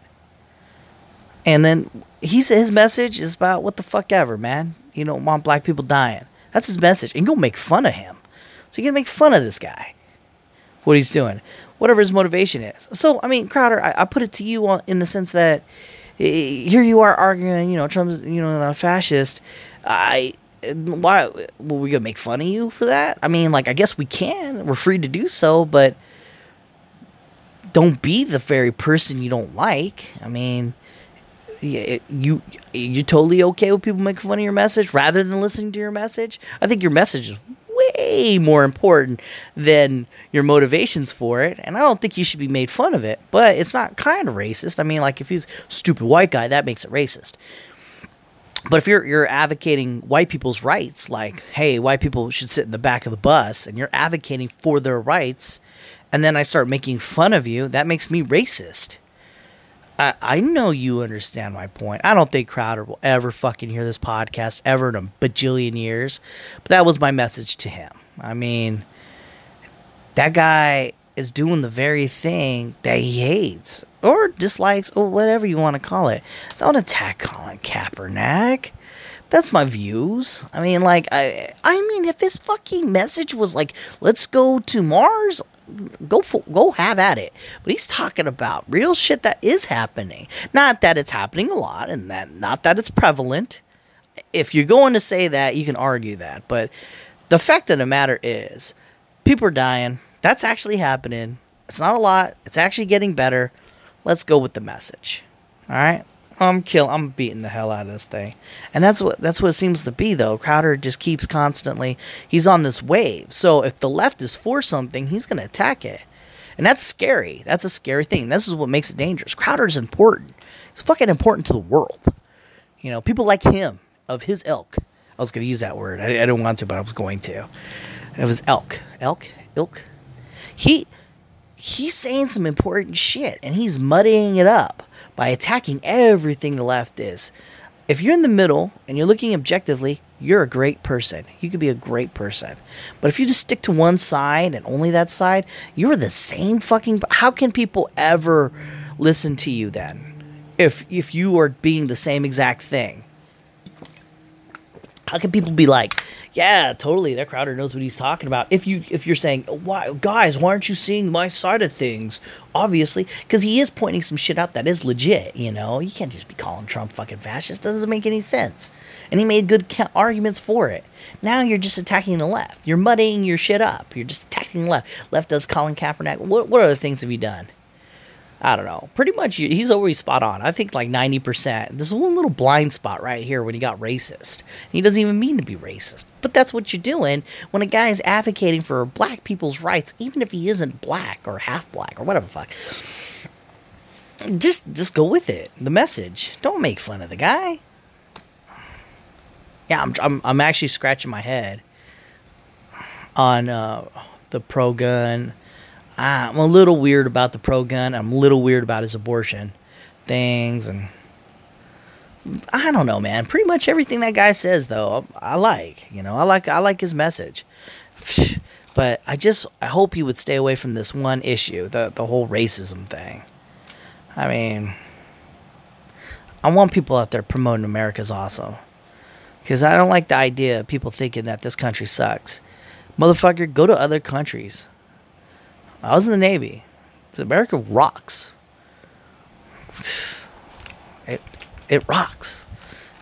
And then he's his message is about what the fuck ever, man. You don't want black people dying. That's his message. And you're gonna make fun of him. So you're gonna make fun of this guy. What he's doing. Whatever his motivation is. So I mean, Crowder, I, I put it to you in the sense that eh, here you are arguing, you know, Trump's you know not a fascist. I why were we gonna make fun of you for that? I mean, like I guess we can. We're free to do so, but don't be the very person you don't like. I mean, you you totally okay with people making fun of your message rather than listening to your message? I think your message is way more important than your motivations for it, and I don't think you should be made fun of it. But it's not kind of racist. I mean, like if he's stupid white guy, that makes it racist. But if you're you're advocating white people's rights, like hey, white people should sit in the back of the bus, and you're advocating for their rights, and then I start making fun of you, that makes me racist. I, I know you understand my point. I don't think Crowder will ever fucking hear this podcast ever in a bajillion years. But that was my message to him. I mean, that guy is doing the very thing that he hates or dislikes or whatever you want to call it. Don't attack Colin Kaepernick. That's my views. I mean, like, I, I mean, if his fucking message was like, "Let's go to Mars," go for, go have at it. But he's talking about real shit that is happening. Not that it's happening a lot, and that not that it's prevalent. If you're going to say that, you can argue that. But the fact of the matter is, people are dying. That's actually happening. It's not a lot. It's actually getting better. Let's go with the message. All right. I'm kill. I'm beating the hell out of this thing, and that's what that's what it seems to be though. Crowder just keeps constantly. He's on this wave. So if the left is for something, he's going to attack it, and that's scary. That's a scary thing. This is what makes it dangerous. Crowder's important. He's fucking important to the world. You know, people like him of his ilk. I was going to use that word. I, I didn't want to, but I was going to. It was elk, elk, ilk. He he's saying some important shit, and he's muddying it up by attacking everything the left is. If you're in the middle and you're looking objectively, you're a great person. You could be a great person. But if you just stick to one side and only that side, you're the same fucking. How can people ever listen to you then? if if you are being the same exact thing? How can people be like, yeah, totally. That Crowder knows what he's talking about. If you if you're saying, why, guys, why aren't you seeing my side of things? Obviously, because he is pointing some shit out that is legit. You know, you can't just be calling Trump fucking fascist. Doesn't make any sense. And he made good arguments for it. Now you're just attacking the left. You're muddying your shit up. You're just attacking the left. Left does Colin Kaepernick. What what other things have you done? I don't know. Pretty much, he's always spot on. I think like 90%. There's one little blind spot right here when he got racist. He doesn't even mean to be racist. But that's what you're doing when a guy is advocating for black people's rights, even if he isn't black or half black or whatever the fuck. Just, just go with it. The message. Don't make fun of the guy. Yeah, I'm, I'm, I'm actually scratching my head on uh, the pro gun I'm a little weird about the pro gun. I'm a little weird about his abortion things, and I don't know, man. Pretty much everything that guy says, though, I like. You know, I like I like his message. But I just I hope he would stay away from this one issue, the the whole racism thing. I mean, I want people out there promoting America's awesome. Because I don't like the idea of people thinking that this country sucks. Motherfucker, go to other countries. I was in the Navy. America rocks. It it rocks.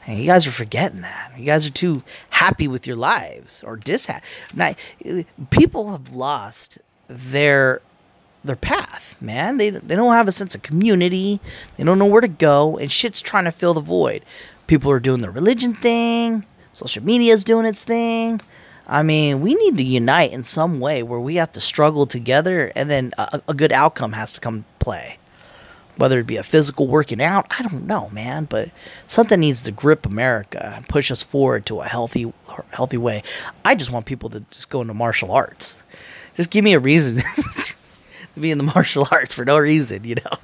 And you guys are forgetting that. You guys are too happy with your lives or dishappy. Now, people have lost their their path, man. They they don't have a sense of community. They don't know where to go, and shit's trying to fill the void. People are doing the religion thing. Social media is doing its thing. I mean, we need to unite in some way where we have to struggle together and then a, a good outcome has to come play. Whether it be a physical working out, I don't know, man, but something needs to grip America and push us forward to a healthy healthy way. I just want people to just go into martial arts. Just give me a reason to be in the martial arts for no reason, you know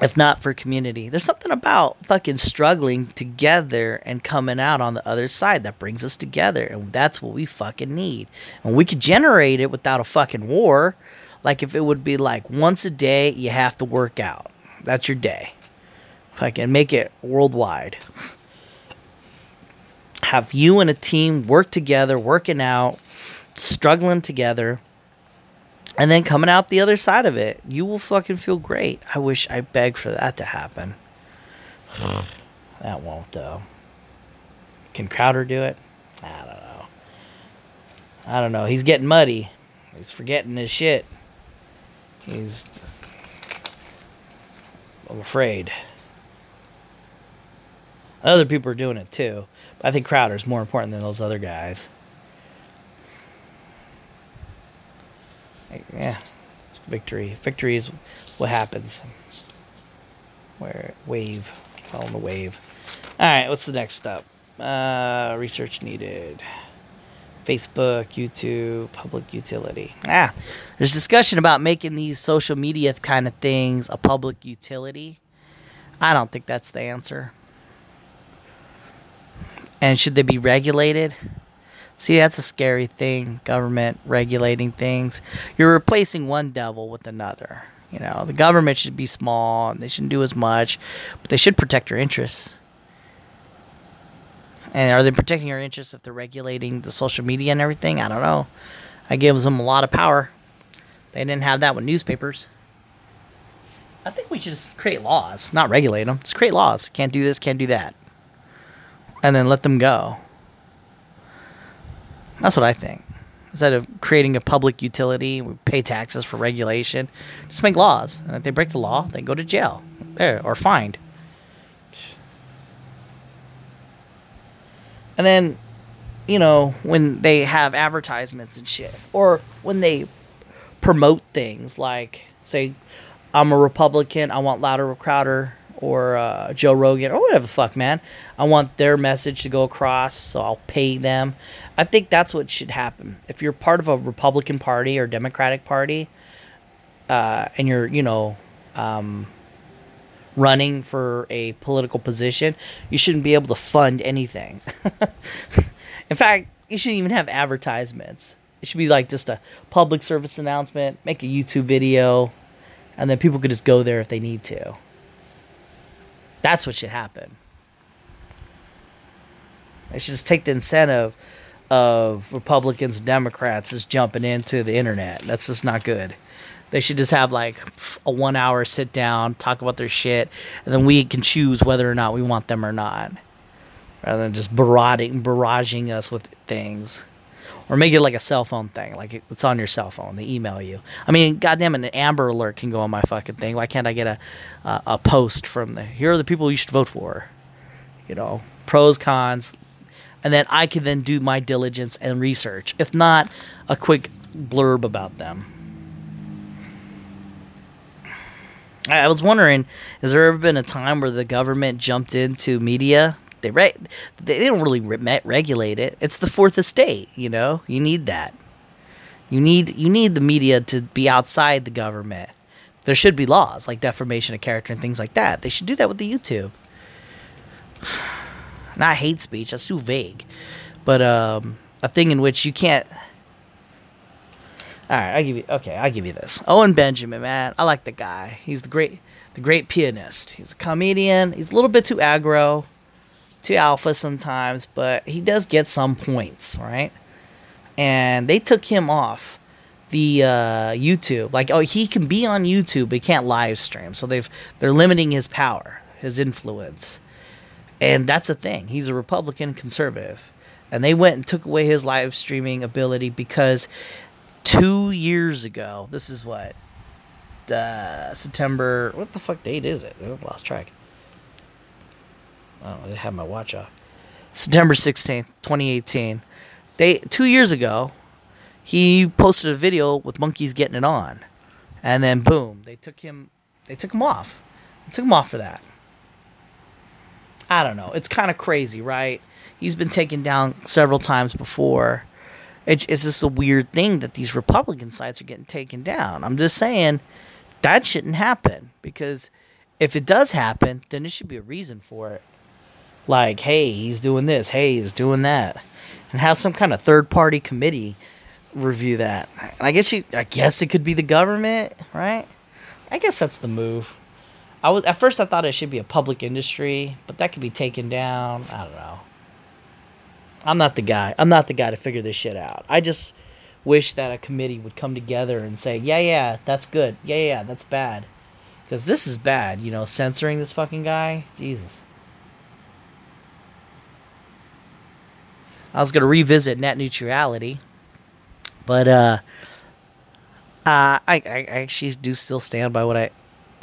if not for community. There's something about fucking struggling together and coming out on the other side that brings us together. And that's what we fucking need. And we could generate it without a fucking war. Like if it would be like once a day, you have to work out. That's your day. Fucking make it worldwide. Have you and a team work together, working out, struggling together and then coming out the other side of it, you will fucking feel great. I wish I beg for that to happen. that won't though. Can Crowder do it? I don't know. I don't know. He's getting muddy. He's forgetting his shit. He's. Just, I'm afraid. Other people are doing it too. But I think Crowder's more important than those other guys. Yeah, it's victory. Victory is what happens. Where wave, follow the wave. All right, what's the next step? Uh, research needed. Facebook, YouTube, public utility. Ah, there's discussion about making these social media kind of things a public utility. I don't think that's the answer. And should they be regulated? See, that's a scary thing, government regulating things. You're replacing one devil with another. You know, the government should be small and they shouldn't do as much, but they should protect your interests. And are they protecting your interests if they're regulating the social media and everything? I don't know. I gives them a lot of power. They didn't have that with newspapers. I think we should just create laws, not regulate them. Just create laws. Can't do this, can't do that. And then let them go. That's what I think. Instead of creating a public utility, we pay taxes for regulation. Just make laws, and if they break the law, they go to jail, there or fined. And then, you know, when they have advertisements and shit, or when they promote things like, say, I'm a Republican, I want louder Crowder or uh, Joe Rogan or whatever the fuck, man. I want their message to go across, so I'll pay them. I think that's what should happen. If you're part of a Republican Party or Democratic Party, uh, and you're, you know, um, running for a political position, you shouldn't be able to fund anything. In fact, you shouldn't even have advertisements. It should be like just a public service announcement, make a YouTube video, and then people could just go there if they need to. That's what should happen. They should just take the incentive of Republicans and Democrats just jumping into the internet. That's just not good. They should just have like a one hour sit down, talk about their shit, and then we can choose whether or not we want them or not. Rather than just barraging, barraging us with things. Or make it like a cell phone thing, like it's on your cell phone. They email you. I mean, goddamn, an Amber Alert can go on my fucking thing. Why can't I get a a, a post from the? Here are the people you should vote for. You know, pros, cons, and then I can then do my diligence and research. If not, a quick blurb about them. I was wondering, has there ever been a time where the government jumped into media? They re- they don't really re- regulate it. It's the fourth estate, you know. You need that. You need you need the media to be outside the government. There should be laws like defamation of character and things like that. They should do that with the YouTube. Not hate speech. That's too vague. But um, a thing in which you can't. All right, I give you. Okay, I give you this. Owen Benjamin, man, I like the guy. He's the great, the great pianist. He's a comedian. He's a little bit too aggro, alpha sometimes, but he does get some points, right? And they took him off the uh, YouTube. Like, oh, he can be on YouTube, but he can't live stream. So they've they're limiting his power, his influence, and that's a thing. He's a Republican conservative, and they went and took away his live streaming ability because two years ago, this is what uh, September. What the fuck date is it? I lost track. Oh, I didn't have my watch off. September sixteenth, twenty eighteen. They two years ago, he posted a video with monkeys getting it on, and then boom, they took him. They took him off. They took him off for that. I don't know. It's kind of crazy, right? He's been taken down several times before. It's, it's just a weird thing that these Republican sites are getting taken down. I'm just saying that shouldn't happen because if it does happen, then there should be a reason for it. Like, hey, he's doing this. Hey, he's doing that, and have some kind of third party committee review that. And I guess you, I guess it could be the government, right? I guess that's the move. I was at first I thought it should be a public industry, but that could be taken down. I don't know. I'm not the guy. I'm not the guy to figure this shit out. I just wish that a committee would come together and say, "Yeah, yeah, that's good. Yeah, yeah, that's bad." Cuz this is bad, you know, censoring this fucking guy. Jesus. I was going to revisit net neutrality, but uh uh, I, I actually do still stand by what I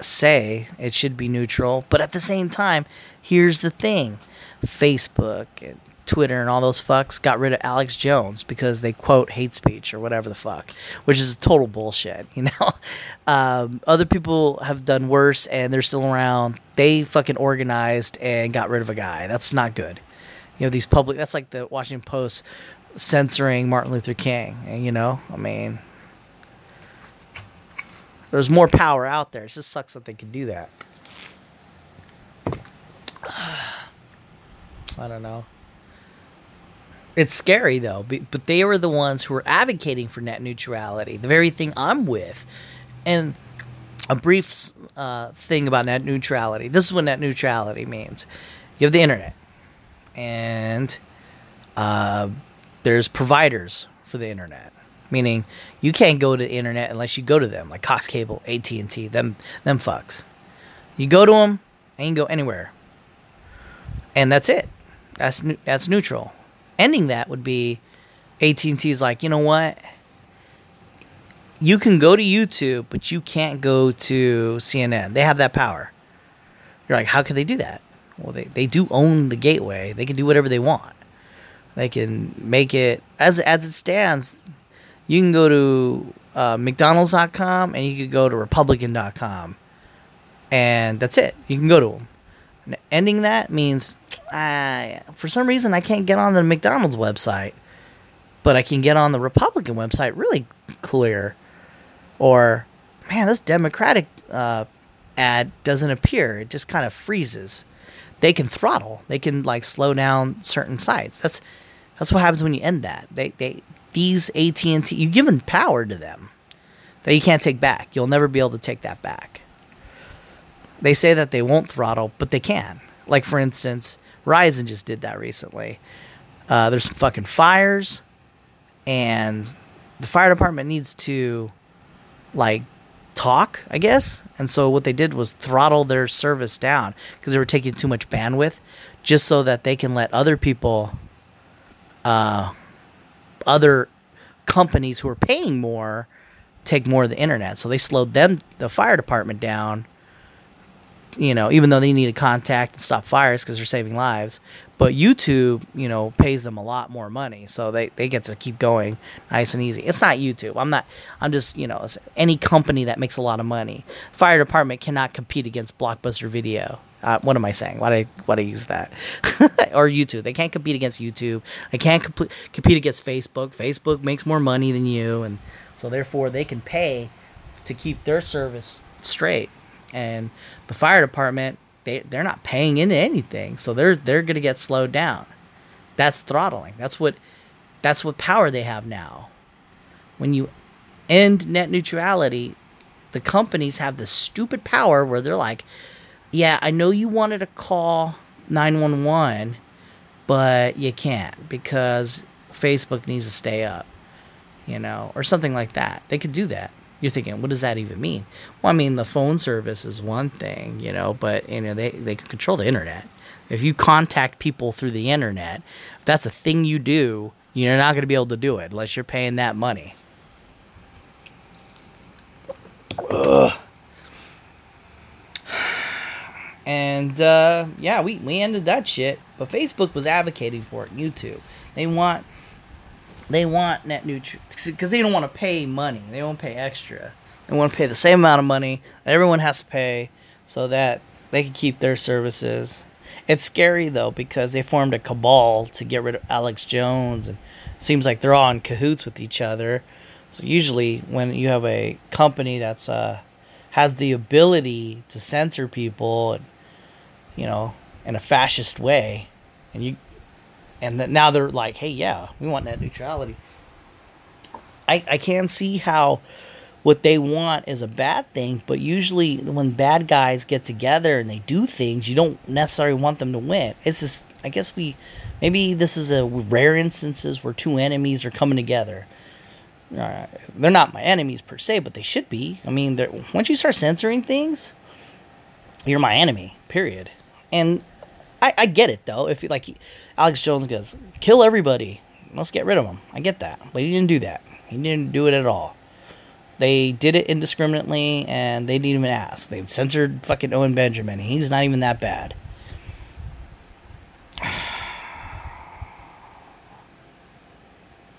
say. It should be neutral. But at the same time, here's the thing Facebook and Twitter and all those fucks got rid of Alex Jones because they quote hate speech or whatever the fuck, which is total bullshit, you know? Um, other people have done worse and they're still around. They fucking organized and got rid of a guy. That's not good. You know, these public, that's like the Washington Post censoring Martin Luther King, and you know, I mean, there's more power out there. It just sucks that they can do that. I don't know. It's scary though, but they were the ones who were advocating for net neutrality, the very thing I'm with. And a brief uh, thing about net neutrality. This is what net neutrality means. You have the internet, and uh, there's providers for the internet meaning you can't go to the internet unless you go to them, like Cox Cable, AT and T, them them fucks. You go to them, and you can go anywhere, and that's it. That's that's neutral. Ending that would be AT and T is like, you know what? You can go to YouTube, but you can't go to CNN. They have that power. You're like, how can they do that? Well, they, they do own the gateway. They can do whatever they want. They can make it as as it stands you can go to uh, McDonald's.com and you can go to Republican.com, and that's it. You can go to them. And ending that means, I, for some reason, I can't get on the McDonald's website, but I can get on the Republican website really clear. Or, man, this Democratic uh, ad doesn't appear; it just kind of freezes. They can throttle. They can like slow down certain sites. That's that's what happens when you end that. They they these AT&T, you've given power to them that you can't take back. You'll never be able to take that back. they say that they won't throttle, but they can. Like for instance, Verizon just did that recently. Uh, there's some fucking fires, and the fire department needs to like talk, I guess. And so what they did was throttle their service down because they were taking too much bandwidth, just so that they can let other people, uh, other companies who are paying more, take more of the internet. So they slowed them, the fire department, down. You know, even though they need to contact and stop fires because they're saving lives, but YouTube, you know, pays them a lot more money, so they, they get to keep going nice and easy. It's not YouTube. I'm not. I'm just you know any company that makes a lot of money. Fire department cannot compete against Blockbuster Video. Uh, what am I saying? Why do I why do I use that? or YouTube? They can't compete against YouTube. They can't compl- compete against Facebook. Facebook makes more money than you, and so therefore they can pay to keep their service straight. And the fire department they they're not paying into anything, so they're they're gonna get slowed down. That's throttling. That's what that's what power they have now. When you end net neutrality, the companies have this stupid power where they're like, "Yeah, I know you wanted to call 911, but you can't because Facebook needs to stay up." You know, or something like that. They could do that you're thinking, what does that even mean? Well, I mean, the phone service is one thing, you know, but you know they they can control the internet. If you contact people through the internet, if that's a thing you do, you're not going to be able to do it unless you're paying that money. Ugh. And uh, yeah, we, we ended that shit. But Facebook was advocating for it. YouTube, they want they want net neutral because they don't want to pay money. They won't pay extra. They want to pay the same amount of money that everyone has to pay so that they can keep their services. It's scary though because they formed a cabal to get rid of Alex Jones and seems like they're all in cahoots with each other. So usually when you have a company that's uh has the ability to censor people you know in a fascist way and you and now they're like, hey, yeah, we want net neutrality. I I can see how what they want is a bad thing, but usually when bad guys get together and they do things, you don't necessarily want them to win. It's just I guess we maybe this is a rare instances where two enemies are coming together. Uh, they're not my enemies per se, but they should be. I mean, once you start censoring things, you're my enemy. Period. And I, I get it though. If like Alex Jones goes, kill everybody, let's get rid of him. I get that, but he didn't do that. He didn't do it at all. They did it indiscriminately, and they didn't even ask. They censored fucking Owen Benjamin. He's not even that bad.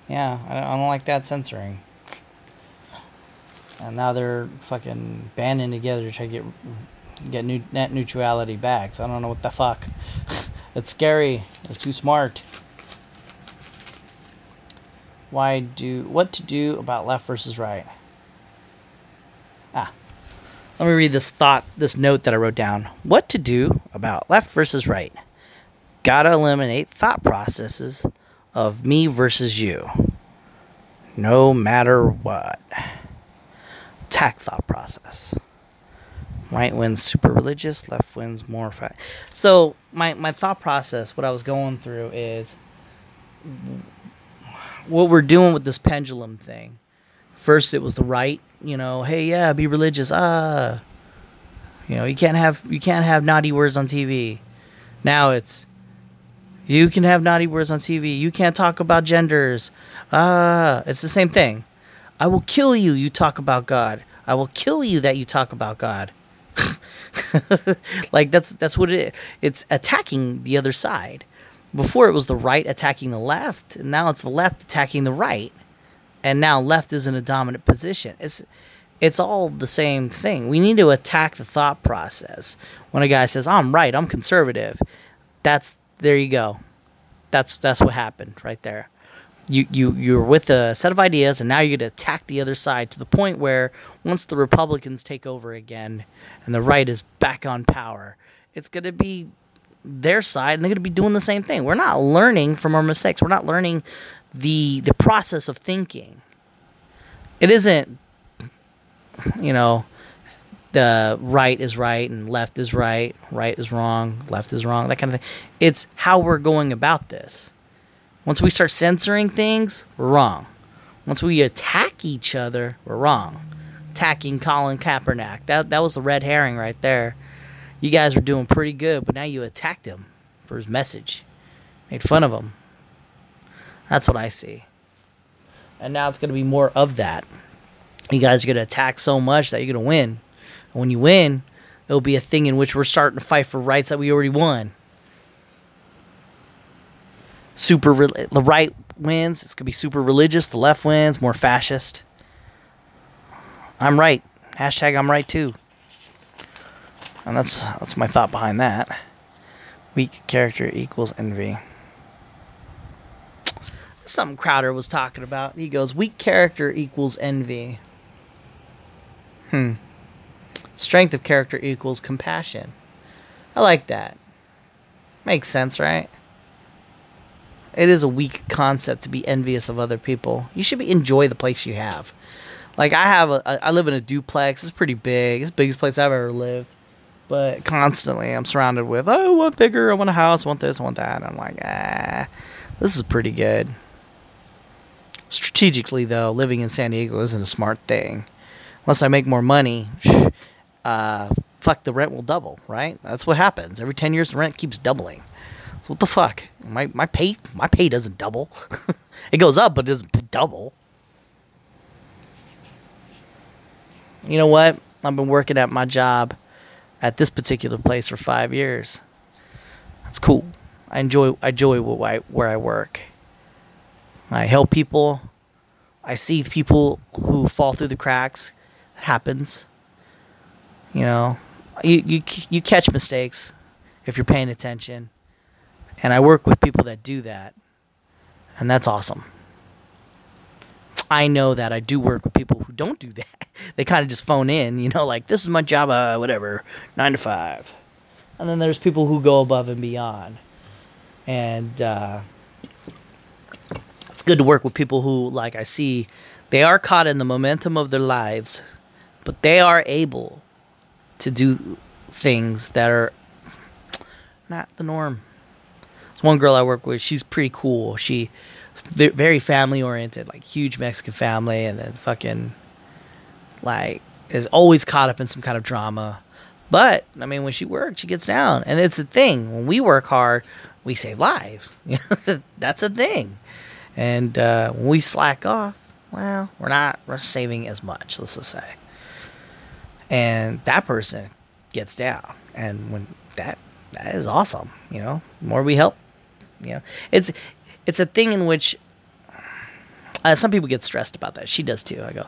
yeah, I don't like that censoring. And now they're fucking banding together to try to get get new, net neutrality back. So I don't know what the fuck. it's scary. They're too smart. Why do what to do about left versus right? Ah. Let me read this thought, this note that I wrote down. What to do about left versus right? Gotta eliminate thought processes of me versus you. No matter what. Attack thought process right wing's super religious, left wing's more fat. So my my thought process, what I was going through is what we're doing with this pendulum thing. First, it was the right, you know, hey yeah, be religious, ah, you know, you can't have you can't have naughty words on TV. Now it's you can have naughty words on TV. You can't talk about genders. Ah, it's the same thing. I will kill you. You talk about God. I will kill you that you talk about God. like that's that's what it it's attacking the other side. Before it was the right attacking the left, and now it's the left attacking the right. And now left is in a dominant position. It's it's all the same thing. We need to attack the thought process. When a guy says, "I'm right, I'm conservative," that's there you go. That's that's what happened right there you you you're with a set of ideas and now you're going to attack the other side to the point where once the republicans take over again and the right is back on power it's going to be their side and they're going to be doing the same thing we're not learning from our mistakes we're not learning the the process of thinking it isn't you know the right is right and left is right, right is wrong, left is wrong, that kind of thing. It's how we're going about this. Once we start censoring things, we're wrong. Once we attack each other, we're wrong. Attacking Colin Kaepernick, that that was a red herring right there. You guys were doing pretty good, but now you attacked him for his message, made fun of him. That's what I see. And now it's going to be more of that. You guys are going to attack so much that you're going to win. And when you win, it'll be a thing in which we're starting to fight for rights that we already won. Super, the right wins. It's going to be super religious. The left wins, more fascist. I'm right. Hashtag I'm right too. And that's that's my thought behind that. Weak character equals envy. Something Crowder was talking about. He goes, weak character equals envy. Hmm. Strength of character equals compassion. I like that. Makes sense, right? It is a weak concept to be envious of other people. You should be, enjoy the place you have. Like I have a, I live in a duplex. It's pretty big. It's the biggest place I've ever lived. But constantly, I'm surrounded with, oh, I want bigger. I want a house. I want this. I want that. I'm like, ah, this is pretty good. Strategically, though, living in San Diego isn't a smart thing. Unless I make more money, uh, fuck, the rent will double, right? That's what happens. Every 10 years, the rent keeps doubling. So what the fuck? My, my pay my pay doesn't double. it goes up, but it doesn't double. You know what? I've been working at my job at this particular place for five years. That's cool. I enjoy I enjoy where I, where I work. I help people. I see people who fall through the cracks. It happens. You know, you, you you catch mistakes if you're paying attention, and I work with people that do that, and that's awesome. I know that I do work with people who don't do that. They kind of just phone in, you know, like this is my job, uh, whatever, nine to five. And then there's people who go above and beyond, and uh, it's good to work with people who, like I see, they are caught in the momentum of their lives, but they are able to do things that are not the norm. There's one girl I work with. She's pretty cool. She very family oriented, like huge Mexican family, and then fucking like is always caught up in some kind of drama. But I mean, when she works, she gets down, and it's a thing. When we work hard, we save lives. That's a thing. And uh, when we slack off, well, we're not we're saving as much. Let's just say. And that person gets down, and when that that is awesome. You know, the more we help, you know, it's it's a thing in which uh, some people get stressed about that. She does too. I go,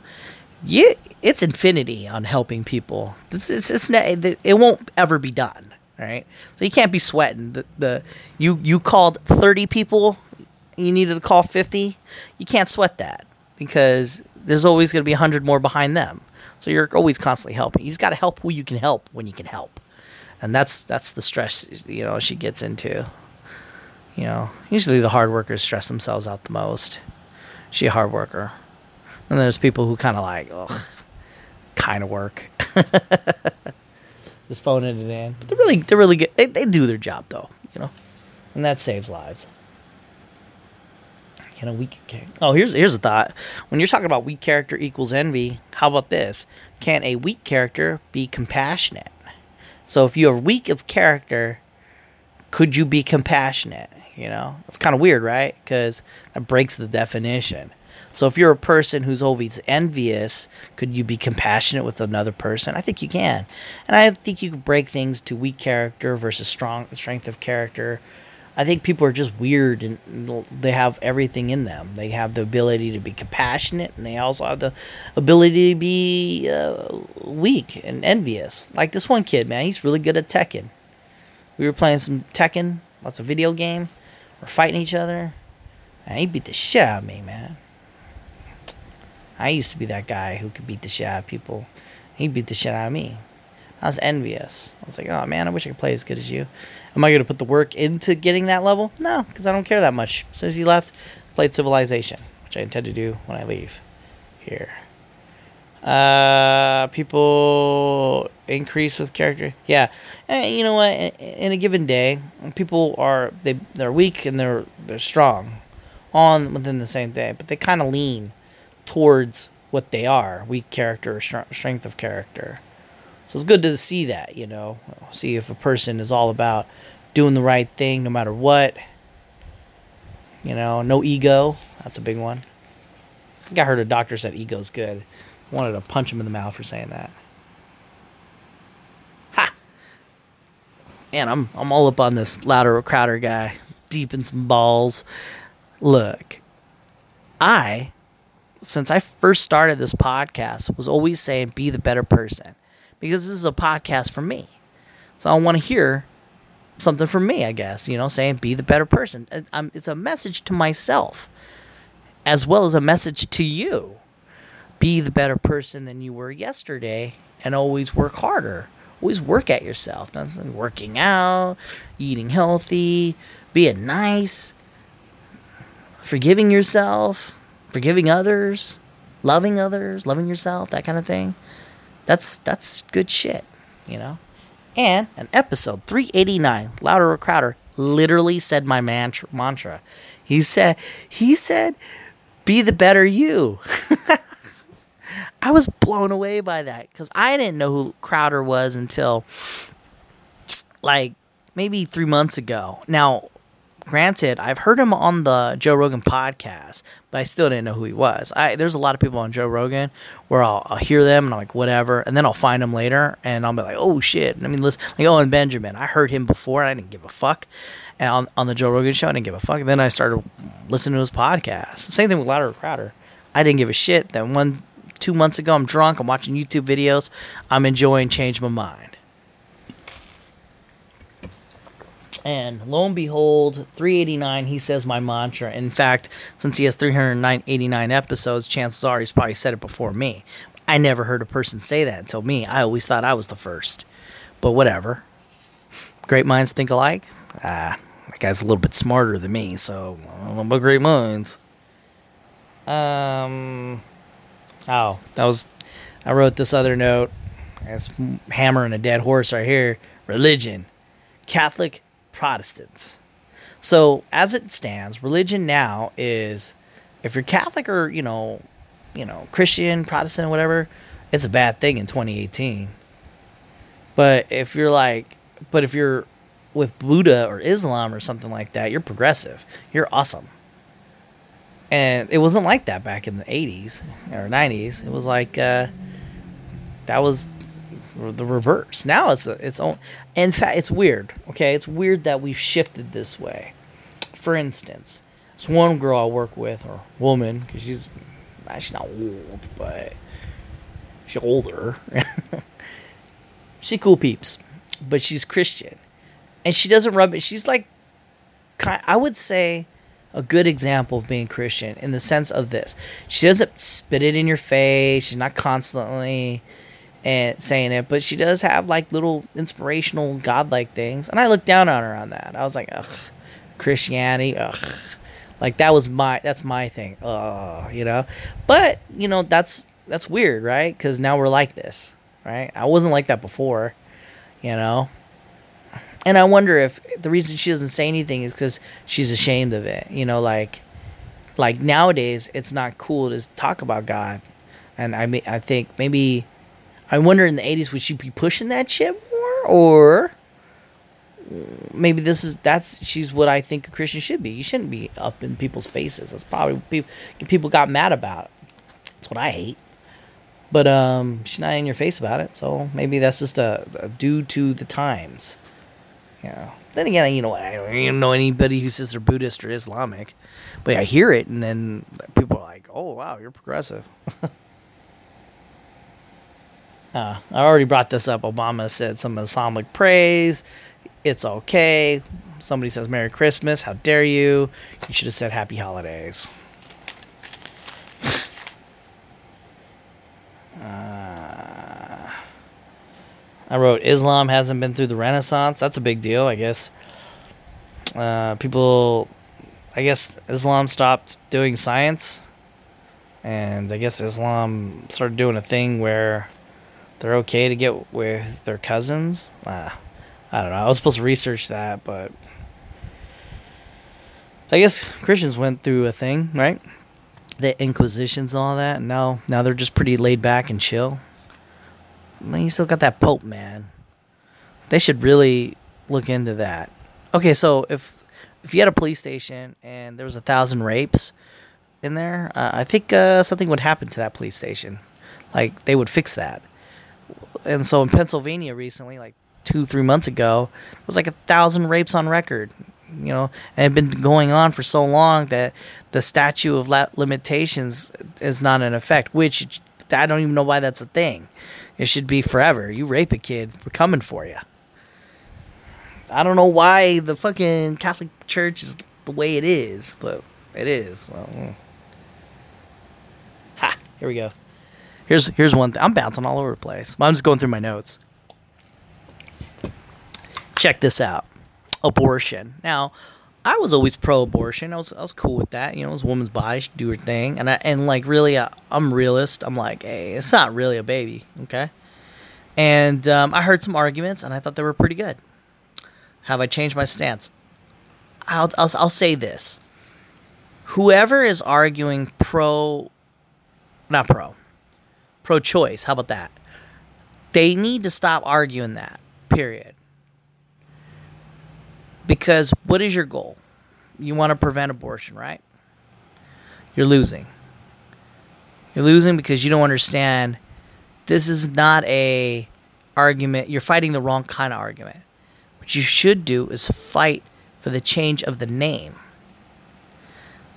yeah, it's infinity on helping people. This it's it's it won't ever be done. Right, so you can't be sweating. The, the you you called thirty people, you needed to call fifty. You can't sweat that because there's always going to be hundred more behind them. So you're always constantly helping. You just got to help who you can help when you can help, and that's that's the stress you know she gets into. You know, usually the hard workers stress themselves out the most. She a hard worker. And there's people who kind of like, ugh, kind of work. Just phoning it in. But they're really, they're really good. They, they do their job though, you know, and that saves lives. Can a weak character? Oh, here's here's a thought. When you're talking about weak character equals envy, how about this? Can a weak character be compassionate? So if you're weak of character, could you be compassionate? You know, it's kind of weird, right? Because that breaks the definition. So if you're a person who's always envious, could you be compassionate with another person? I think you can, and I think you can break things to weak character versus strong strength of character. I think people are just weird and they have everything in them. They have the ability to be compassionate and they also have the ability to be uh, weak and envious. Like this one kid, man, he's really good at Tekken. We were playing some Tekken, lots of video game. We're fighting each other. And he beat the shit out of me, man. I used to be that guy who could beat the shit out of people. He beat the shit out of me. I was envious. I was like, oh man, I wish I could play as good as you. Am I going to put the work into getting that level? No, because I don't care that much. As soon as he left, played Civilization, which I intend to do when I leave here. Uh, people increase with character. Yeah, and you know what? In, a given day, people are they they're weak and they're they're strong, on within the same day, but they kind of lean towards what they are: weak character or strength of character. So it's good to see that, you know, see if a person is all about doing the right thing no matter what. You know, no ego. That's a big one. I think I heard a doctor said ego's good. Wanted to punch him in the mouth for saying that. And I'm I'm all up on this louder Crowder guy, deep in some balls. Look, I, since I first started this podcast, was always saying be the better person, because this is a podcast for me. So I want to hear something from me, I guess. You know, saying be the better person. It's a message to myself, as well as a message to you be the better person than you were yesterday and always work harder. Always work at yourself. That's working out, eating healthy, being nice, forgiving yourself, forgiving others, loving others, loving yourself, that kind of thing. That's that's good shit, you know? And an episode 389, Louder or Crowder, literally said my mantra, mantra. He said he said be the better you. I was blown away by that because I didn't know who Crowder was until like maybe three months ago. Now, granted, I've heard him on the Joe Rogan podcast, but I still didn't know who he was. I there's a lot of people on Joe Rogan where I'll, I'll hear them and I'm like whatever, and then I'll find them later and I'll be like oh shit. I mean, listen, like oh, Owen Benjamin, I heard him before and I didn't give a fuck. And on, on the Joe Rogan show, I didn't give a fuck. And then I started listening to his podcast. Same thing with Louder Crowder. I didn't give a shit. Then one two months ago. I'm drunk. I'm watching YouTube videos. I'm enjoying Change My Mind. And lo and behold, 389, he says my mantra. In fact, since he has 389 episodes, chances are he's probably said it before me. I never heard a person say that until me. I always thought I was the first. But whatever. Great minds think alike. Ah, that guy's a little bit smarter than me, so I don't know about great minds. Um, Oh, that was. I wrote this other note. It's hammering a dead horse right here. Religion, Catholic, Protestants. So as it stands, religion now is, if you're Catholic or you know, you know Christian, Protestant, whatever, it's a bad thing in 2018. But if you're like, but if you're with Buddha or Islam or something like that, you're progressive. You're awesome and it wasn't like that back in the 80s or 90s it was like uh, that was the reverse. Now it's a, it's own in fact it's weird okay? It's weird that we've shifted this way. For instance this one girl i work with or woman because she's she's not old but she's older. She cool peeps but she's christian. And she doesn't rub it she's like i would say a good example of being Christian in the sense of this. She doesn't spit it in your face. She's not constantly and saying it, but she does have like little inspirational godlike things. And I look down on her on that. I was like, ugh, Christianity, ugh. Like that was my that's my thing. Ugh, you know. But, you know, that's that's weird, right? Cuz now we're like this, right? I wasn't like that before, you know and I wonder if the reason she doesn't say anything is because she's ashamed of it. You know, like like nowadays it's not cool to talk about God, and I mean I think maybe I wonder in the '80s would she be pushing that shit more, or maybe this is that's she's what I think a Christian should be. You shouldn't be up in people's faces. That's probably people people got mad about. That's what I hate. But um, she's not in your face about it, so maybe that's just a, a due to the times. Know. Then again, you know, I don't even know anybody who says they're Buddhist or Islamic, but I hear it, and then people are like, "Oh, wow, you're progressive." uh, I already brought this up. Obama said some Islamic praise. It's okay. Somebody says Merry Christmas. How dare you? You should have said Happy Holidays. I wrote Islam hasn't been through the Renaissance. That's a big deal, I guess. Uh, people, I guess Islam stopped doing science, and I guess Islam started doing a thing where they're okay to get with their cousins. Uh, I don't know. I was supposed to research that, but I guess Christians went through a thing, right? The Inquisitions and all that. Now, now they're just pretty laid back and chill. I mean, you still got that Pope, man. They should really look into that. Okay, so if if you had a police station and there was a thousand rapes in there, uh, I think uh, something would happen to that police station. Like they would fix that. And so in Pennsylvania recently, like two three months ago, it was like a thousand rapes on record. You know, and it had been going on for so long that the statute of limitations is not in effect. Which I don't even know why that's a thing. It should be forever. You rape a kid, we're coming for you. I don't know why the fucking Catholic Church is the way it is, but it is. Ha! Here we go. Here's here's one thing. I'm bouncing all over the place. I'm just going through my notes. Check this out. Abortion. Now, I was always pro-abortion. I was I was cool with that. You know, it was a woman's body, she do her thing. And I and like really, I, I'm realist. I'm like, hey, it's not really a baby, okay? And um, I heard some arguments, and I thought they were pretty good. Have I changed my stance? I'll, I'll, I'll say this. Whoever is arguing pro, not pro, pro choice, how about that? They need to stop arguing that, period. Because what is your goal? You want to prevent abortion, right? You're losing. You're losing because you don't understand this is not a argument. You're fighting the wrong kind of argument. What you should do is fight for the change of the name.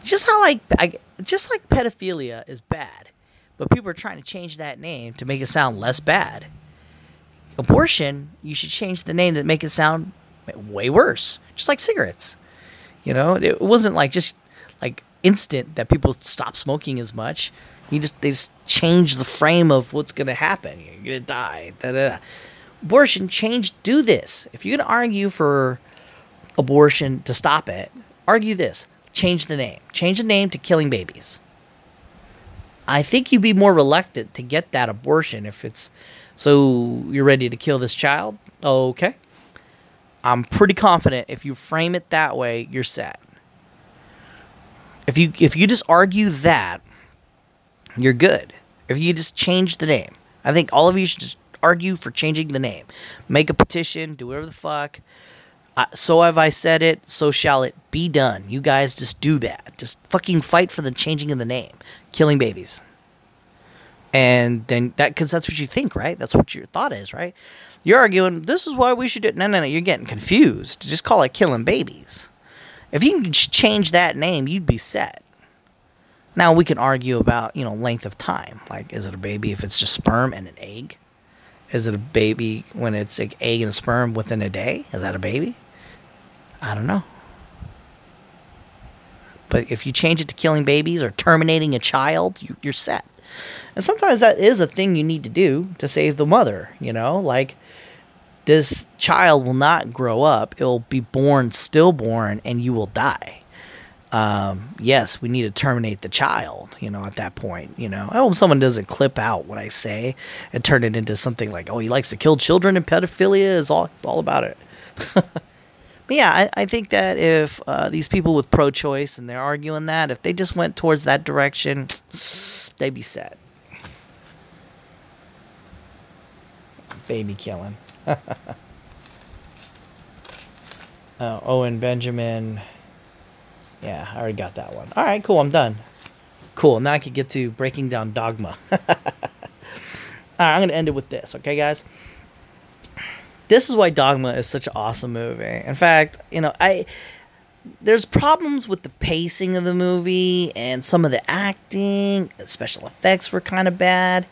Just how like I, just like pedophilia is bad, but people are trying to change that name to make it sound less bad. Abortion, you should change the name to make it sound way worse. Just like cigarettes. You know, it wasn't like just like instant that people stop smoking as much. You just they just change the frame of what's gonna happen. You're gonna die. Da-da-da abortion, change, do this. If you're to argue for abortion to stop it, argue this. Change the name. Change the name to killing babies. I think you'd be more reluctant to get that abortion if it's so you're ready to kill this child. Okay. I'm pretty confident if you frame it that way, you're set. If you if you just argue that, you're good. If you just change the name. I think all of you should just argue for changing the name. Make a petition, do whatever the fuck. Uh, so have I said it, so shall it be done. You guys just do that. Just fucking fight for the changing of the name. Killing babies. And then that, because that's what you think, right? That's what your thought is, right? You're arguing, this is why we should do it. No, no, no, you're getting confused. Just call it killing babies. If you can change that name, you'd be set. Now we can argue about, you know, length of time. Like, is it a baby if it's just sperm and an egg? Is it a baby when it's an egg and a sperm within a day? Is that a baby? I don't know. But if you change it to killing babies or terminating a child, you, you're set. And sometimes that is a thing you need to do to save the mother, you know? Like, this child will not grow up, it'll be born stillborn, and you will die um, yes, we need to terminate the child, you know, at that point, you know. I hope someone doesn't clip out what I say and turn it into something like, oh, he likes to kill children and pedophilia is all, all about it. but yeah, I, I, think that if uh, these people with pro choice and they're arguing that, if they just went towards that direction, they'd be set. Baby killing. uh, Owen Benjamin. Yeah, I already got that one. All right, cool. I'm done. Cool. Now I can get to breaking down dogma. Right, I'm going to end it with this, okay, guys? This is why Dogma is such an awesome movie. In fact, you know, I there's problems with the pacing of the movie and some of the acting, special effects were kind of bad.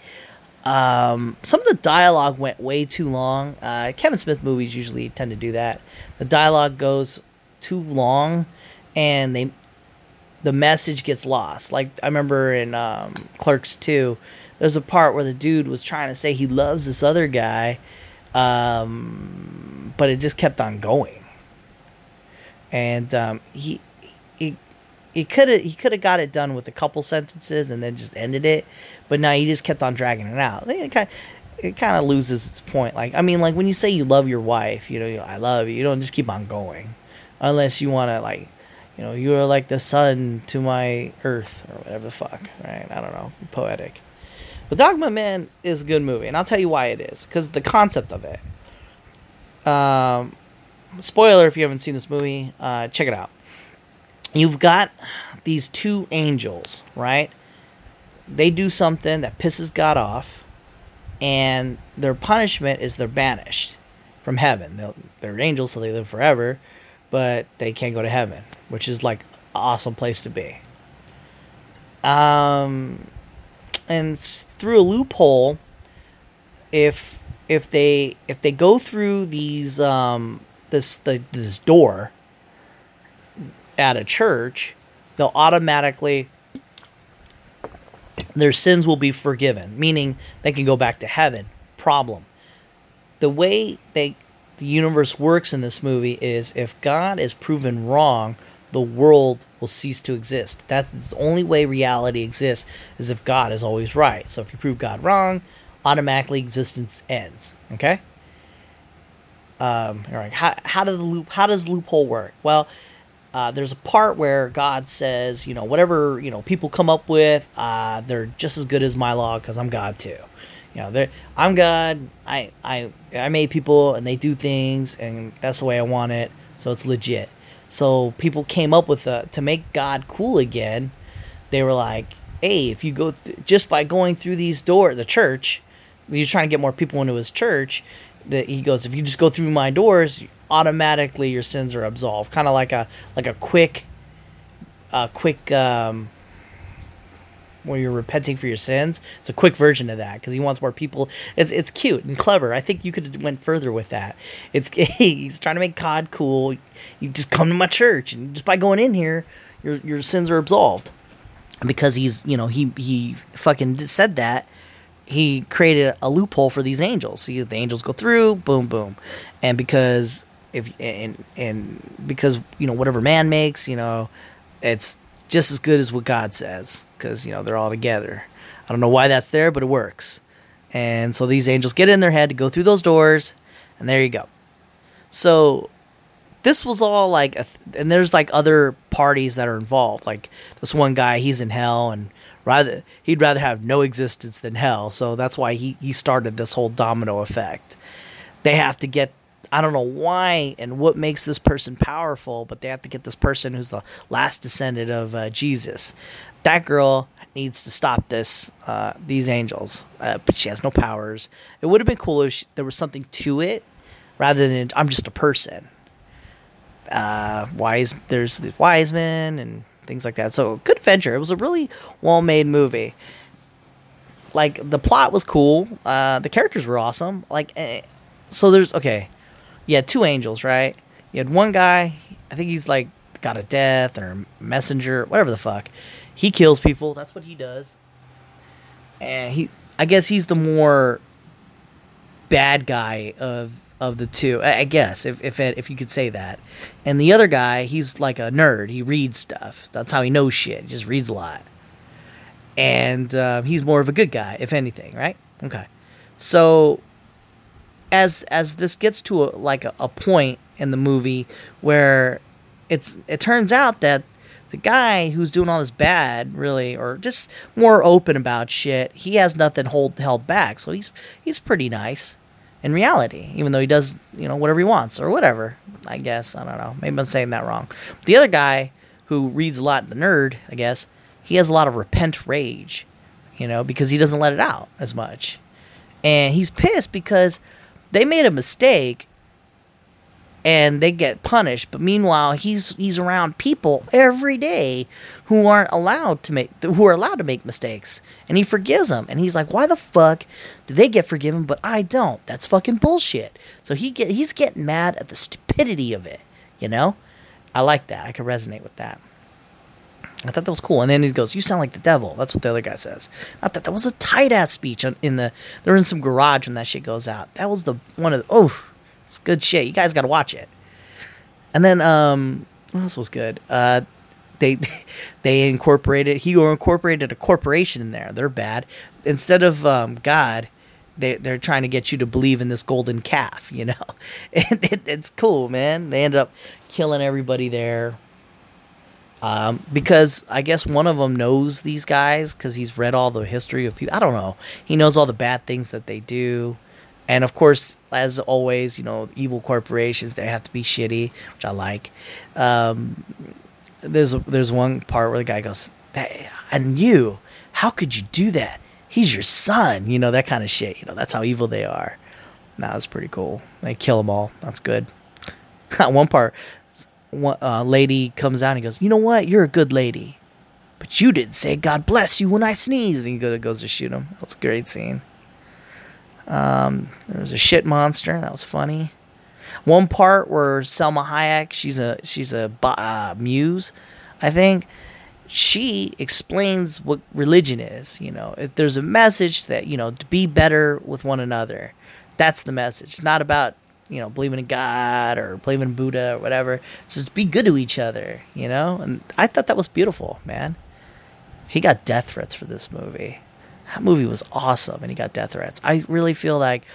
Um, some of the dialogue went way too long. Uh, Kevin Smith movies usually tend to do that. The dialogue goes too long and they the message gets lost. Like I remember in um, Clerks 2, there's a part where the dude was trying to say he loves this other guy, um, but it just kept on going. And um, he he could have he could have got it done with a couple sentences and then just ended it, but now he just kept on dragging it out. They kind of, it kind of loses its point. Like, I mean, like when you say you love your wife, you know, I love you. You don't just keep on going, unless you want to like, you know, you are like the sun to my earth or whatever the fuck, right? I don't know, poetic. But Dogma Man is a good movie, and I'll tell you why it is. Because the concept of it. Um, spoiler if you haven't seen this movie, uh, check it out. You've got these two angels, right? They do something that pisses God off, and their punishment is they're banished from heaven. They'll, they're angels, so they live forever, but they can't go to heaven, which is like an awesome place to be. Um, and through a loophole, if if they if they go through these um this the this door at a church, they'll automatically their sins will be forgiven, meaning they can go back to heaven. Problem. The way they the universe works in this movie is if God is proven wrong, the world will cease to exist. That's the only way reality exists is if God is always right. So if you prove God wrong, automatically existence ends. Okay. Um, all right. How how does the loop how does loophole work? Well, uh, there's a part where God says, you know, whatever you know people come up with, uh, they're just as good as my law because I'm God too. You know, I'm God. I I I made people and they do things and that's the way I want it. So it's legit. So people came up with a, to make God cool again. They were like, "Hey, if you go th- just by going through these doors, the church, you're trying to get more people into his church." That he goes, if you just go through my doors, automatically your sins are absolved. Kind of like a like a quick, a quick um, where you're repenting for your sins. It's a quick version of that because he wants more people. It's it's cute and clever. I think you could have went further with that. It's he's trying to make God cool. You just come to my church and just by going in here, your your sins are absolved. Because he's you know he he fucking said that. He created a loophole for these angels. See, the angels go through, boom, boom, and because if and and because you know whatever man makes, you know, it's just as good as what God says because you know they're all together. I don't know why that's there, but it works. And so these angels get in their head to go through those doors, and there you go. So this was all like, th- and there's like other parties that are involved. Like this one guy, he's in hell, and rather he'd rather have no existence than hell. So that's why he he started this whole domino effect. They have to get I don't know why and what makes this person powerful, but they have to get this person who's the last descendant of uh, Jesus. That girl needs to stop this uh, these angels, uh, but she has no powers. It would have been cool if she, there was something to it, rather than I'm just a person. Uh, wise, there's the wise men and things like that. So good adventure. It was a really well made movie. Like the plot was cool. Uh, the characters were awesome. Like, eh, so there's okay you had two angels, right? You had one guy, I think he's like got a death or messenger, whatever the fuck. He kills people. That's what he does. And he, I guess he's the more bad guy of of the two. I, guess if if it, if you could say that. And the other guy, he's like a nerd. He reads stuff. That's how he knows shit. He just reads a lot. And uh, he's more of a good guy, if anything, right? Okay. So as as this gets to a, like a, a point in the movie where it's it turns out that the guy who's doing all this bad really or just more open about shit he has nothing hold held back. So he's he's pretty nice in reality even though he does you know whatever he wants or whatever i guess. I don't know. Maybe i'm saying that wrong. The other guy who reads a lot the nerd i guess he has a lot of repent rage you know because he doesn't let it out as much. And he's pissed because they made a mistake and they get punished. But meanwhile he's he's around people every day who aren't allowed to make who are allowed to make mistakes. And he forgives them and he's like why the fuck do they get forgiven but I don't? That's fucking bullshit. So he get he's getting mad at the stupidity of it you know? I like that. I can resonate with that I thought that was cool. And then he goes, "You sound like the devil." That's what the other guy says. I thought that was a tight ass speech in the. They're in some garage when that shit goes out. That was the one of the, oh, it's good shit. You guys got to watch it. And then um, what else was good? Uh, they they incorporated he incorporated a corporation in there. They're bad. Instead of um, God, they they're trying to get you to believe in this golden calf, you know. It, it's cool, man. They end up killing everybody there. Um, because I guess one of them knows these guys because he's read all the history of people. I don't know. He knows all the bad things that they do, and of course, as always, you know, evil corporations they have to be shitty, which I like. Um, there's there's one part where the guy goes, "And you, how could you do that? He's your son." You know that kind of shit. You know that's how evil they are. Nah, that's pretty cool. They kill them all. That's good. one part, one uh, lady comes out and goes, "You know what? You're a good lady, but you didn't say God bless you when I sneezed." And he goes to shoot him. That's a great scene. Um, there was a shit monster. That was funny. One part where Salma Hayek, she's a she's a uh, muse, I think. She explains what religion is. You know, if there's a message that you know to be better with one another. That's the message. It's not about you know believing in God or believing in Buddha or whatever. Just be good to each other. You know, and I thought that was beautiful, man. He got death threats for this movie. That movie was awesome, and he got death threats. I really feel like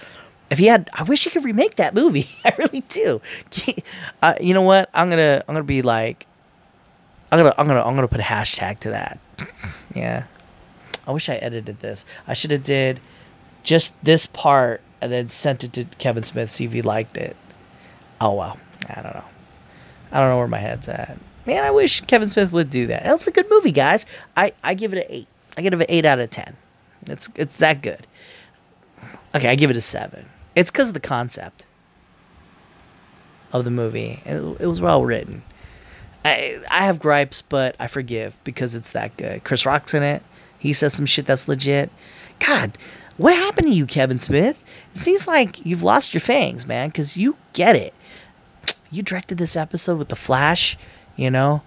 if he had, I wish he could remake that movie. I really do. Uh, you know what? I'm gonna, I'm gonna be like, I'm gonna, I'm gonna, I'm gonna put a hashtag to that. yeah. I wish I edited this. I should have did just this part and then sent it to Kevin Smith see if he liked it. Oh well, I don't know. I don't know where my head's at. Man, I wish Kevin Smith would do that. That's a good movie, guys. I, I give it an eight. I give it an eight out of ten. It's it's that good. Okay, I give it a seven. It's because of the concept of the movie. It, it was well written. I I have gripes, but I forgive because it's that good. Chris Rock's in it. He says some shit that's legit. God, what happened to you, Kevin Smith? It seems like you've lost your fangs, man, because you get it. You directed this episode with the Flash, you know,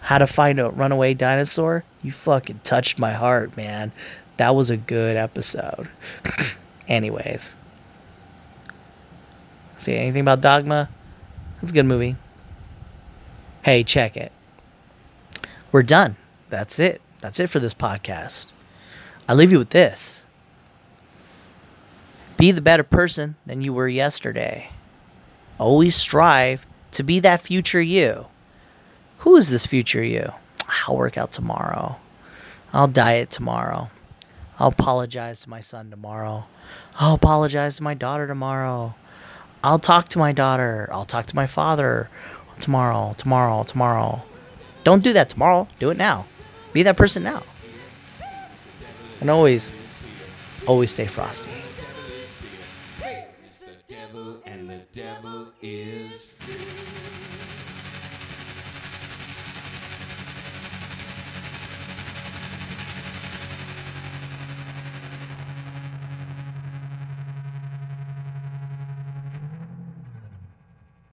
how to find a runaway dinosaur. You fucking touched my heart, man. That was a good episode. Anyways. See anything about Dogma? It's a good movie. Hey, check it. We're done. That's it. That's it for this podcast. I leave you with this. Be the better person than you were yesterday. Always strive to be that future you. Who is this future you? I'll work out tomorrow. I'll diet tomorrow. I'll apologize to my son tomorrow. I'll apologize to my daughter tomorrow. I'll talk to my daughter. I'll talk to my father tomorrow, tomorrow, tomorrow. Don't do that tomorrow. Do it now. Be that person now. And always, always stay frosty. Devil is